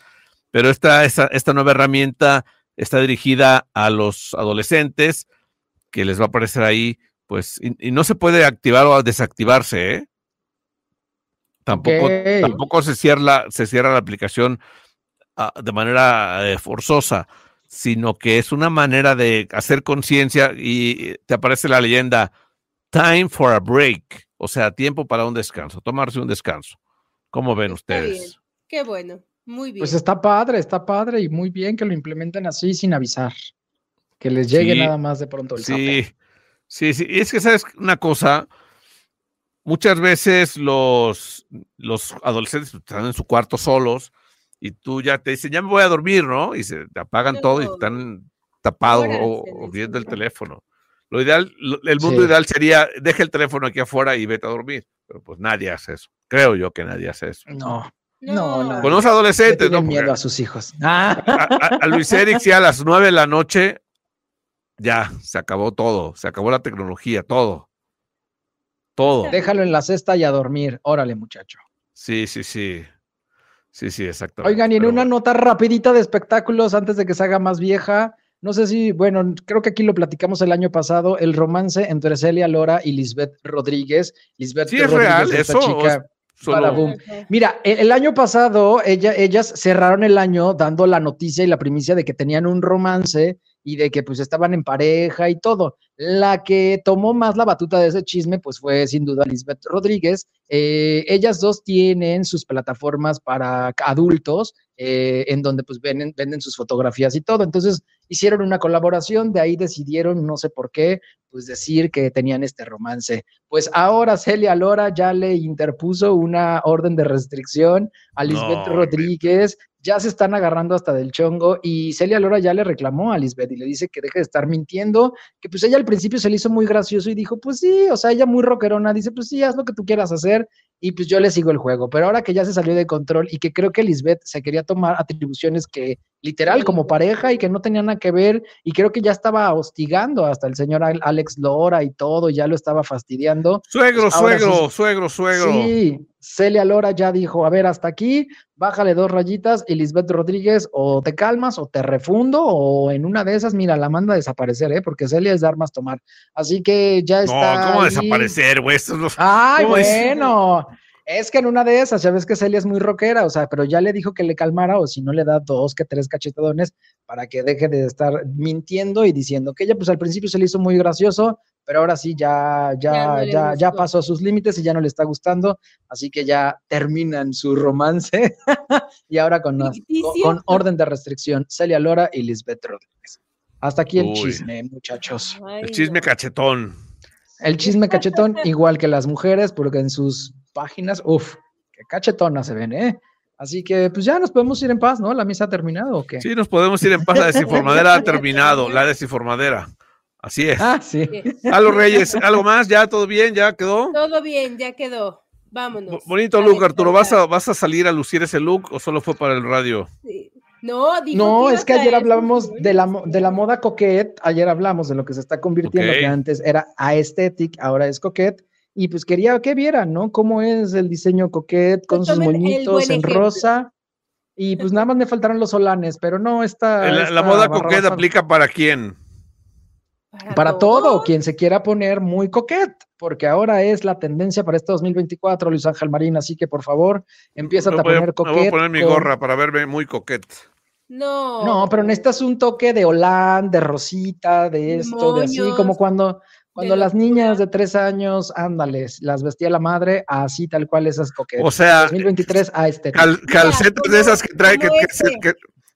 [SPEAKER 3] pero esta, esta, esta nueva herramienta está dirigida a los adolescentes, que les va a aparecer ahí, pues, y, no se puede activar o desactivarse, ¿eh? Tampoco, tampoco se, cierra, se cierra la aplicación ah, de manera eh, forzosa sino que es una manera de hacer conciencia y te aparece la leyenda Time for a break, o sea, tiempo para un descanso, tomarse un descanso. ¿Cómo ven ustedes?
[SPEAKER 2] Qué bueno, muy bien.
[SPEAKER 4] Pues está padre, está padre y muy bien que lo implementen así sin avisar, que les llegue nada más de pronto el
[SPEAKER 3] Sí, sí, sí, y es que sabes una cosa, muchas veces los, los adolescentes están en su cuarto solos y tú ya te dicen, ya me voy a dormir, ¿no? Y se te apagan todo y están tapados o, viendo el teléfono. Lo ideal, el mundo ideal sería, deja el teléfono aquí afuera y vete a dormir. Pero pues nadie hace eso. Creo yo que nadie hace eso.
[SPEAKER 4] No. No, no.
[SPEAKER 3] Con los adolescentes,
[SPEAKER 4] ¿no? miedo a sus hijos.
[SPEAKER 3] A, Luis Eric, sí, a las nueve de la noche, ya, se acabó todo. Se acabó la tecnología, todo. Todo.
[SPEAKER 4] Déjalo en la cesta y a dormir. Órale, muchacho.
[SPEAKER 3] Sí, sí, sí. Sí, sí, exacto.
[SPEAKER 4] Oigan, y en una nota rapidita de espectáculos antes de que se haga más vieja, no sé si, bueno, creo que aquí lo platicamos el año pasado, el romance entre Celia Lora y Lisbeth Rodríguez. Lisbeth
[SPEAKER 3] sí, es real, eso. Chica,
[SPEAKER 4] Mira, e, el, año pasado ella, ellas cerraron el año dando la noticia y la primicia de que tenían un romance y de que pues estaban en pareja y todo. La que tomó más la batuta de ese chisme pues fue sin duda Lisbeth Rodríguez. Eh, ellas dos tienen sus plataformas para adultos eh, en donde pues venden, venden sus fotografías y todo. Entonces hicieron una colaboración, de ahí decidieron, no sé por qué, pues decir que tenían este romance. Pues ahora Celia Lora ya le interpuso una orden de restricción a Lisbeth Rodríguez. Ya se están agarrando hasta del chongo y Celia Lora ya le reclamó a Lisbeth y le dice que deje de estar mintiendo, que pues ella al principio se le hizo muy gracioso y dijo, pues sí, o sea, ella muy rockerona, dice, pues sí, haz lo que tú quieras hacer y pues yo le sigo el juego, pero ahora que ya se salió de control y que creo que Lisbeth se quería tomar atribuciones que literal como pareja y que no tenían nada que ver y creo que ya estaba hostigando hasta el señor Alex Lora y todo, ya lo estaba fastidiando.
[SPEAKER 3] Suegro, pues suegro, suegro, suegro.
[SPEAKER 4] Sí, Celia Lora ya dijo, a ver, hasta aquí, bájale dos rayitas y Lisbeth Rodríguez o te calmas o te refundo o en una de esas, mira, la manda a desaparecer, ¿eh? porque Celia es de armas tomar. Así que ya está.
[SPEAKER 3] No, ¿cómo desaparecer, güey?
[SPEAKER 4] Ay, bueno. Es que en una de esas, ya ves que Celia es muy rockera, o sea, pero ya le dijo que le calmara o si no le da dos que tres cachetadones para que deje de estar mintiendo y diciendo que ella pues al principio se le hizo muy gracioso, pero ahora sí ya ya ya ya, pasó sus límites y ya no le está gustando, así que ya terminan su romance y ahora con, con, orden de restricción Celia Lora y Lisbeth Rodríguez. Hasta aquí el chisme, muchachos.
[SPEAKER 3] el chisme cachetón.
[SPEAKER 4] El chisme cachetón, igual que las mujeres, porque en sus páginas, uff, qué cachetonas se ven, ¿eh? Así que pues ya nos podemos ir en paz, ¿no? La misa ha terminado o qué?
[SPEAKER 3] Sí, nos podemos ir en paz. La desinformadera ha terminado, la desinformadera. Así es.
[SPEAKER 4] Ah, sí.
[SPEAKER 3] Algo Reyes, ¿algo más? ¿Ya todo bien? ¿Ya quedó?
[SPEAKER 2] Todo bien, ya quedó. Vámonos.
[SPEAKER 3] Bonito look, Arturo. ¿Vas a, ¿Vas a salir a lucir ese look o solo fue para el radio?
[SPEAKER 2] Sí. No, dijo
[SPEAKER 4] No,
[SPEAKER 2] que
[SPEAKER 4] es que
[SPEAKER 2] a
[SPEAKER 4] ayer hablamos de la, de la moda coquette, ayer hablamos de lo que se está convirtiendo, que antes era aesthetic, ahora es coquette, y pues quería que vieran, ¿no? Cómo es el diseño coquette con
[SPEAKER 2] Pues
[SPEAKER 4] sus moñitos en
[SPEAKER 2] ejemplo.
[SPEAKER 4] rosa, y pues nada más me faltaron los solanes, pero no, esta...
[SPEAKER 3] La, la moda
[SPEAKER 4] rosa-
[SPEAKER 3] aplica para quién?
[SPEAKER 4] Para todo, quien se quiera poner muy coquette, porque ahora es la tendencia para este 2024, Luis Ángel Marín, así que por favor, empieza a poner
[SPEAKER 3] me
[SPEAKER 4] coquette.
[SPEAKER 3] voy a poner mi
[SPEAKER 4] con-
[SPEAKER 3] gorra para verme muy coquet.
[SPEAKER 2] No.
[SPEAKER 4] No, pero necesitas un toque de Holland, de Rosita, de esto, de así, como cuando, cuando las
[SPEAKER 2] locura.
[SPEAKER 4] niñas de tres años, ándales, las vestía la madre, así tal cual esas coquetas.
[SPEAKER 3] O sea,
[SPEAKER 4] 2023 a este.
[SPEAKER 3] cal- calcetas de esas que trae, que, que que-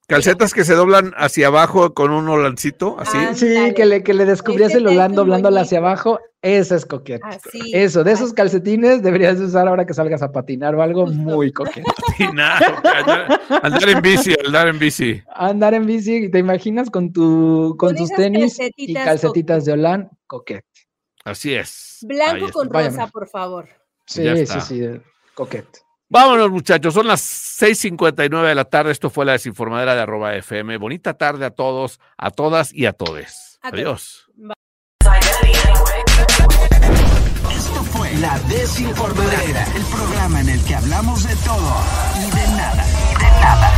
[SPEAKER 3] calcetas que se doblan hacia abajo con un holancito, así.
[SPEAKER 2] Ah,
[SPEAKER 4] Sí, que le, que le descubrías el
[SPEAKER 2] un
[SPEAKER 4] doblándola hacia abajo, esa es coqueta.
[SPEAKER 2] Así.
[SPEAKER 4] Eso, de esos
[SPEAKER 2] así.
[SPEAKER 4] calcetines deberías de usar ahora que salgas a patinar o algo muy coqueto.
[SPEAKER 3] Nada, andar, andar en bici, andar en bici.
[SPEAKER 4] Andar en bici, ¿te imaginas con tu con,
[SPEAKER 2] Con
[SPEAKER 4] tus tenis y
[SPEAKER 2] calcetitas
[SPEAKER 4] de Holland? Coquet.
[SPEAKER 3] Así es.
[SPEAKER 2] Blanco con
[SPEAKER 4] Váyame.
[SPEAKER 2] rosa, por favor.
[SPEAKER 4] Sí,
[SPEAKER 3] Ya
[SPEAKER 4] sí,
[SPEAKER 3] está.
[SPEAKER 4] sí, coquet.
[SPEAKER 3] Vámonos, muchachos. Son las 6:59 de la tarde. Esto fue la desinformadera de arroba FM. Bonita tarde a todos, a todas y a todes.
[SPEAKER 2] A
[SPEAKER 3] Adiós.
[SPEAKER 1] Esto fue La Desinformadera, el programa en el que hablamos de todo y de nada. Y de nada.